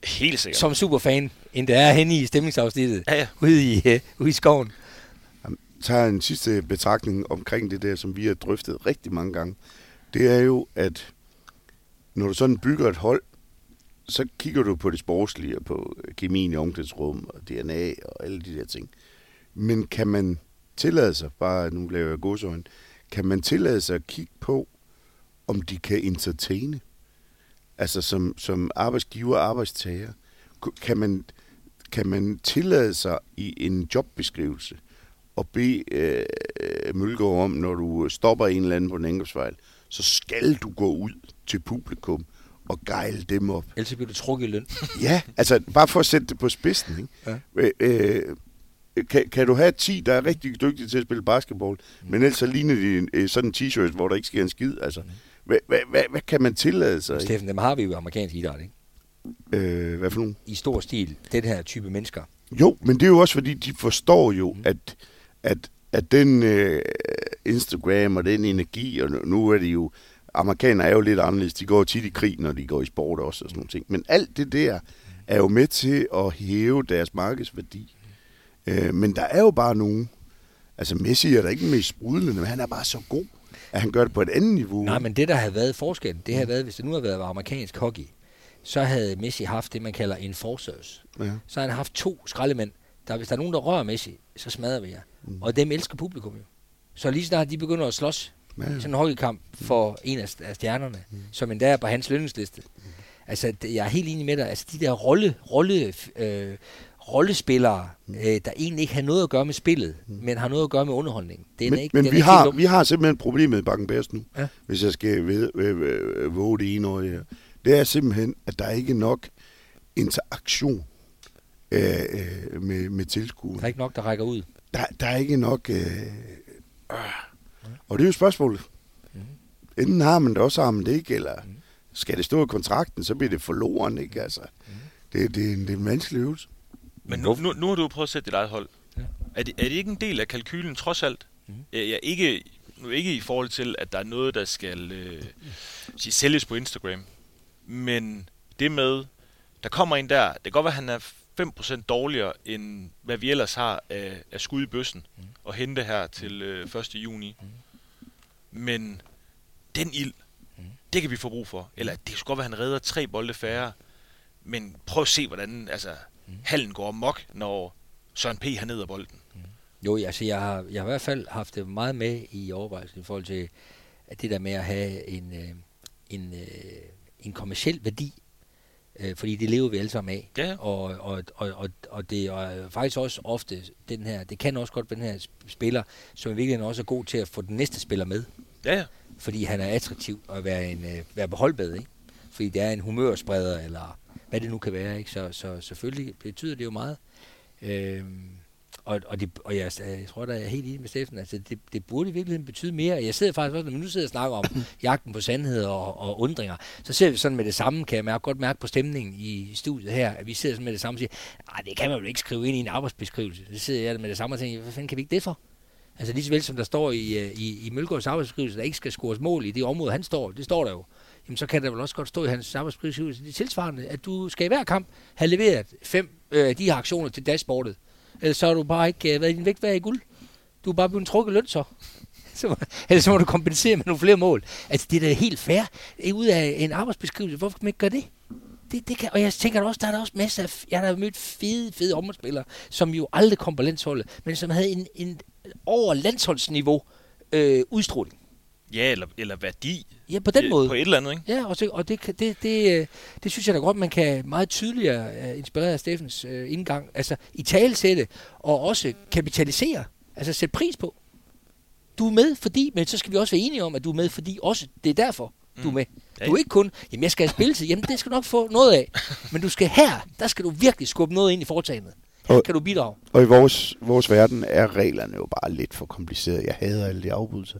Helt sikkert. som superfan, end det er henne i stemningsafsnittet, Ja, ja. ude i, uh, ude i skoven. tager en sidste betragtning omkring det der, som vi har drøftet rigtig mange gange. Det er jo, at når du sådan bygger et hold, så kigger du på det sportslige og på kemien i omklædningsrum og DNA og alle de der ting. Men kan man tillade sig, bare nu laver jeg godsøjne, kan man tillade sig at kigge på, om de kan entertaine? Altså som, som arbejdsgiver og arbejdstager. Kan man, kan man tillade sig i en jobbeskrivelse at bede øh, Mølgaard om, når du stopper en eller anden på en angrebsfejl, så skal du gå ud til publikum og gejle dem op. Ellers bliver du trukket i løn. Ja, altså bare for at sætte det på spidsen. Ikke? Ja. Øh, øh, kan, kan du have 10, der er rigtig dygtige til at spille basketball, mm. men ellers så ligner de øh, sådan en t-shirt, hvor der ikke sker en skid. Altså, hvad, hvad, hvad, hvad kan man tillade sig? Steffen, dem har vi jo i amerikansk idræt, ikke? Øh, hvad for nogen? I stor stil. Den her type mennesker. Jo, men det er jo også fordi, de forstår jo, mm. at, at, at den øh, Instagram og den energi, og nu- er det jo, amerikanere er jo lidt anderledes, de går tit i krig, når de går i sport også og sådan nogle ting. Men alt det der er jo med til at hæve deres markedsværdi. Øh, men der er jo bare nogen, altså Messi er der ikke den mest sprudlende, men han er bare så god, at han gør det på et andet niveau. Nej, men det, der havde været forskellen, det havde været, hvis det nu havde været amerikansk hockey, så havde Messi haft det, man kalder enforcers. Ja. Så havde han haft to skraldemænd, der hvis der er nogen, der rører Messi, så smadrer vi jer. Mm. Og dem elsker publikum jo. Så lige snart de begynder at slås Ja, i sådan en hockeykamp for en af, af stjernerne, mm. som endda er på hans lønningsliste. Altså, det- jeg er helt enig med dig. Altså, de der rolle, rolle, øh, rollespillere, Mm. øh, der egentlig ikke har noget at gøre med spillet, men har noget at gøre med underholdning. Det er men ikke, men den er vi, ikke har, dum. vi har simpelthen problemet i Bakken Bærs nu, Ja. hvis jeg skal ved, øh, øh, våge det ene år her. Det er simpelthen, at der er ikke nok interaktion øh, øh, med, med Der tilskuerne. er ikke nok, der rækker ud. Der, der er ikke nok... Øh, øh. Og det er jo spørgsmålet. Mhm. Enten har man det, også har man det ikke, eller Mhm. skal det stå i kontrakten, så bliver det forloren, ikke? Altså, Mhm. det, det, er en, det er en vanskelig øvelse. Men nu, nu, nu har du jo prøvet at sætte dit eget hold. Ja. Er, det, er det ikke en del af kalkylen trods alt? Mm. Ja, ikke, nu ikke i forhold til, at der er noget, der skal øh, sige, sælges på Instagram. Men det med, der kommer en der, det kan godt være, at han er 5% dårligere, end hvad vi ellers har af, af skud i bøssen mm. og hente her til øh, 1. juni. Mm. Men den ild, mm. det kan vi få brug for. Eller det kan godt være, at han redder tre bolde færre. Men prøv at se, hvordan altså, mm. hallen går amok, når Søren P. har ned af bolden. Jo, altså jeg har, jeg har i hvert fald haft det meget med i overvejelsen i forhold til at det der med at have en, øh, en, øh, en kommersiel værdi Øh, fordi det lever vi alle sammen af. Ja. Og, og, og, og, og det er faktisk også ofte den her, det kan også godt være den her spiller, som i virkeligheden også er god til at få den næste spiller med. Ja, ja. Fordi han er attraktiv at være, en, øh, være beholdbad, ikke? Fordi det er en humørspreder, eller hvad det nu kan være, ikke? Så, så selvfølgelig betyder det jo meget. Øhm, og, og, det, og jeg, jeg tror, der er helt enig med Steffen, altså det, det burde i virkeligheden betyde mere. Jeg sidder faktisk også, når vi nu sidder og snakker om jagten på sandhed og, og undringer, så ser vi sådan med det samme, kan jeg mærke, godt mærke på stemningen i studiet her, at vi sidder sådan med det samme og siger, nej, det kan man jo ikke skrive ind i en arbejdsbeskrivelse. Det sidder jeg med det samme og tænker, hvad fanden kan vi ikke det for? Altså lige så vel som der står i, øh, i, i Mølgaards arbejdsbeskrivelse, der ikke skal scores mål i det område, han står, det står der jo. Jamen så kan der vel også godt stå i hans arbejdsbeskrivelse, det tilsvarende, at du skal i hver kamp have leveret fem øh, de her aktioner til dashboardet. Ellers så har du bare ikke øh, været din vægt værd i guld. Du er bare blevet trukket løn så. så må, ellers så må du kompensere med nogle flere mål. Altså det er da helt fair. Øh, ud af en arbejdsbeskrivelse. Hvorfor kan man ikke gøre det? det, det kan, og jeg tænker også, der er der også masser af, jeg har mødt fede, fede omspillere, som jo aldrig kom på landsholdet, men som havde en, en over landsholdsniveau øh, udstråling. Ja, eller, eller værdi. Ja, på den øh, måde. På et eller andet, ikke? Ja, og, det, og det, det, det, øh, det synes jeg da godt, man kan meget tydeligere uh, inspirere af Steffens uh, indgang. Altså i talesætte og også kapitalisere. Altså sætte pris på. Du er med, fordi, men så skal vi også være enige om, at du er med, fordi også det er derfor, du er Mm. med. Ja, Du er ikke kun, jamen jeg skal have spilletid, jamen det skal du nok få noget af. Men du skal her, der skal du virkelig skubbe noget ind i foretagendet. Her Og- kan du bidrage. Og i vores, vores verden er reglerne jo bare lidt for komplicerede. Jeg hader alle de afbrydelser.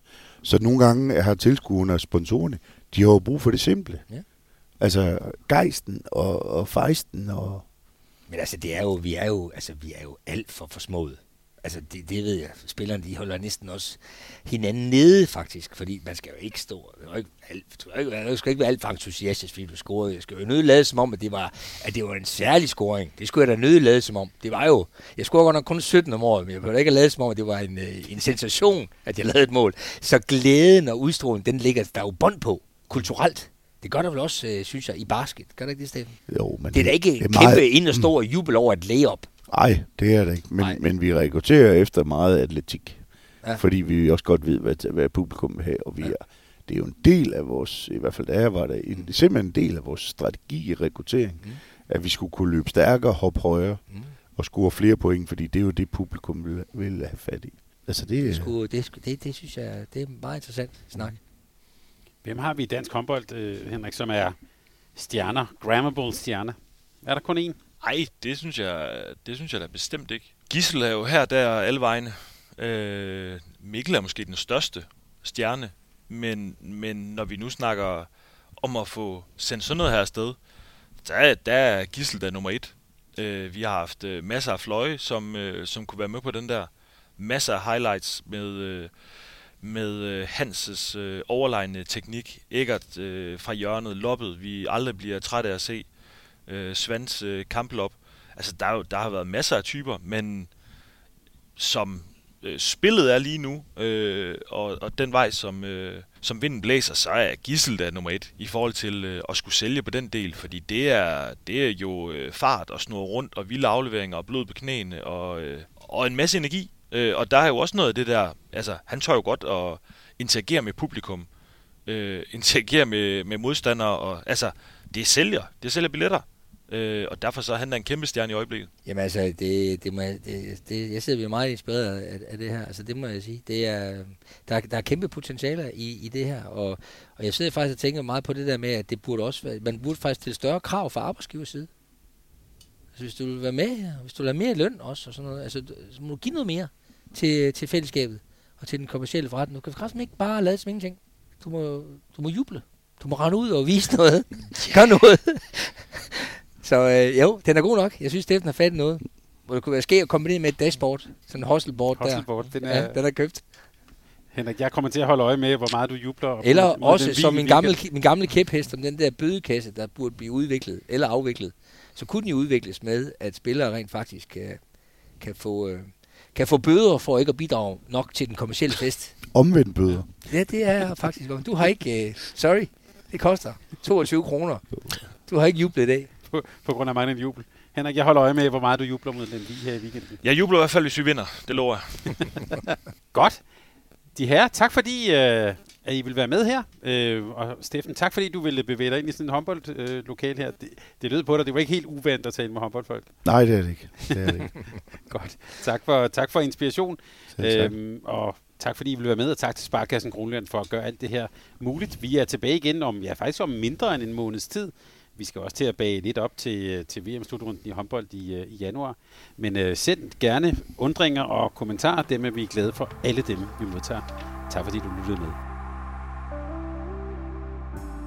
Så nogle gange har tilskuerne og sponsorerne, de har jo brug for det simple. Ja. Altså gejsten og, og fejsten og... Men altså, det er jo, vi er jo, altså, vi er jo alt for forsmået. Altså, det, det ved jeg. Spillerne, de holder næsten også hinanden nede, faktisk. Fordi man skal jo ikke stå... Du, ikke alt, du, skal ikke, skal være alt for entusiastisk, fordi du scorede. Jeg skal jo nødt lade som om, at det, var, at det var en særlig scoring. Det skulle jeg da nødt lade som om. Det var jo... Jeg scorede godt nok kun 17 om året, men jeg behøver ikke at lade som om, at det var en, øh, en sensation, at jeg lavede et mål. Så glæden og udstrålingen, den ligger der er jo bånd på, kulturelt. Det gør der vel også, øh, synes jeg, i basket. Gør der ikke det, Steffen? Jo, men Det er da ikke det er kæmpe meget- ind og stor jubel over et layup. Nej, det er det ikke. Men, men vi rekrutterer efter meget atletik. Ja. Fordi vi også godt ved, hvad, hvad publikum vil have. Og vi Ja. er, det er jo en del af vores, i hvert fald jeg var der, en, det er simpelthen en del af vores strategi i rekruttering. Mm. Mm. At vi skulle kunne løbe stærkere, hoppe højere Mm. og score flere point, fordi det er jo det, publikum vil, vil have fat i. Altså det, Det, skulle, det, det, det synes jeg, det er meget interessant snak. Hvem har vi i dansk håndbold, øh, Henrik, som er stjerner? Grammable stjerner. Er der kun én? Ej, det synes jeg, det synes jeg da bestemt ikke. Gissel er jo her der alle vegne. Øh, Mikkel er måske den største stjerne, men, men når vi nu snakker om at få sendt sådan noget her afsted, der, der er Gissel der nummer et. Øh, vi har haft øh, masser af fløje, som, øh, som kunne være med på den der. Masser af highlights med, øh, med øh, Hanses øh, overlegne teknik. Eggert øh, fra hjørnet, loppet, vi aldrig bliver trætte af at se øh, Svans øh, kamplop. Altså, der, er jo, der har været masser af typer, men som øh, spillet er lige nu, øh, og, og den vej, som, øh, som vinden blæser, så er Gissel da nummer et i forhold til øh, at skulle sælge på den del, fordi det er, det er jo øh, fart og snurre rundt, og vilde afleveringer og blod på knæene, og, øh, og en masse energi. Øh, og der er jo også noget af det der, altså han tør jo godt at interagere med publikum, øh, interagere med, med modstandere, og altså, det sælger, det sælger billetter. Øh, og derfor så er han da en kæmpe stjerne i øjeblikket. Jamen altså, det, det må, jeg- det, det, jeg sidder meget inspireret af, af det her. Altså, det må jeg sige. Det er, der, er- der er kæmpe potentialer i, i det her. Og, og jeg sidder faktisk og tænker meget på det der med, at det burde også være, man burde faktisk stille større krav fra arbejdsgivers side. Altså, hvis du vil være med, og hvis du vil have mere løn også, og sådan noget, altså, så må du give noget mere til, til fællesskabet og til den kommercielle forretning. Du kan faktisk ikke bare lade som ingenting. Du må, du må juble. Du må rende ud og vise noget. Gør noget. Så øh, jo, den er god nok. Jeg synes, Steffen har fat i noget. Hvor det kunne være ske at kombinere med et dashboard. Sådan en hostelboard, Hustleboard, den der. er- Ja, den er købt. Henrik, jeg kommer til at holde øje med, hvor meget du jubler. og Eller mod også den som min gamle, min gamle kæphest om den der bødekasse, der burde blive udviklet eller afviklet. Så kunne den jo udvikles med, at spillere rent faktisk kan, kan, få, øh, kan få bøder for ikke at bidrage nok til den kommercielle fest. omvendt bøder. Ja, det er faktisk. Du har ikke... Øh, sorry, det koster 22 kroner. Du har ikke jublet i dag. På, på grund af manglende jubel. Henrik, jeg holder øje med, hvor meget du jubler mod den lige her i weekenden. Jeg jubler i hvert fald, hvis vi vinder. Det lover jeg. Godt. De her, tak fordi øh, at I vil være med her. Øh, og Steffen, tak fordi du ville bevæge dig ind i sådan en håndboldlokal øh, her. Det, det lød på dig, det var ikke helt uvandt at tale med håndboldfolk. Nej, det er det ikke. Det er det ikke. Godt. Tak for, tak for inspiration. Selv tak. Øhm, og tak fordi I vil være med, og tak til Sparkassen Kronland for at gøre alt det her muligt. Vi er tilbage igen om, ja, faktisk om mindre end en måneds tid. Vi skal også til at bage lidt op til, øh, til VM-slutrunden i håndbold i, øh, i januar. Men øh, send gerne undringer og kommentarer. Dem er vi glade for alle dem, vi modtager. Tak fordi du lyttede med.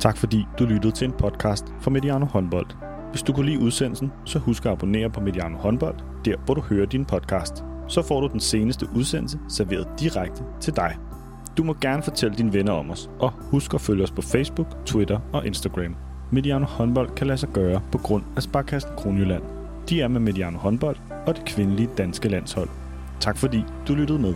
Tak fordi du lyttede til en podcast fra Mediano Håndbold. Hvis du kunne lide udsendelsen, så husk at abonnere på Mediano Håndbold, der hvor du hører din podcast. Så får du den seneste udsendelse serveret direkte til dig. Du må gerne fortælle dine venner om os, og husk at følge os på Facebook, Twitter og Instagram. Mediano Håndbold kan lade sig gøre på grund af Sparkassen Kronjylland. De er med Mediano Håndbold og det kvindelige danske landshold. Tak fordi du lyttede med.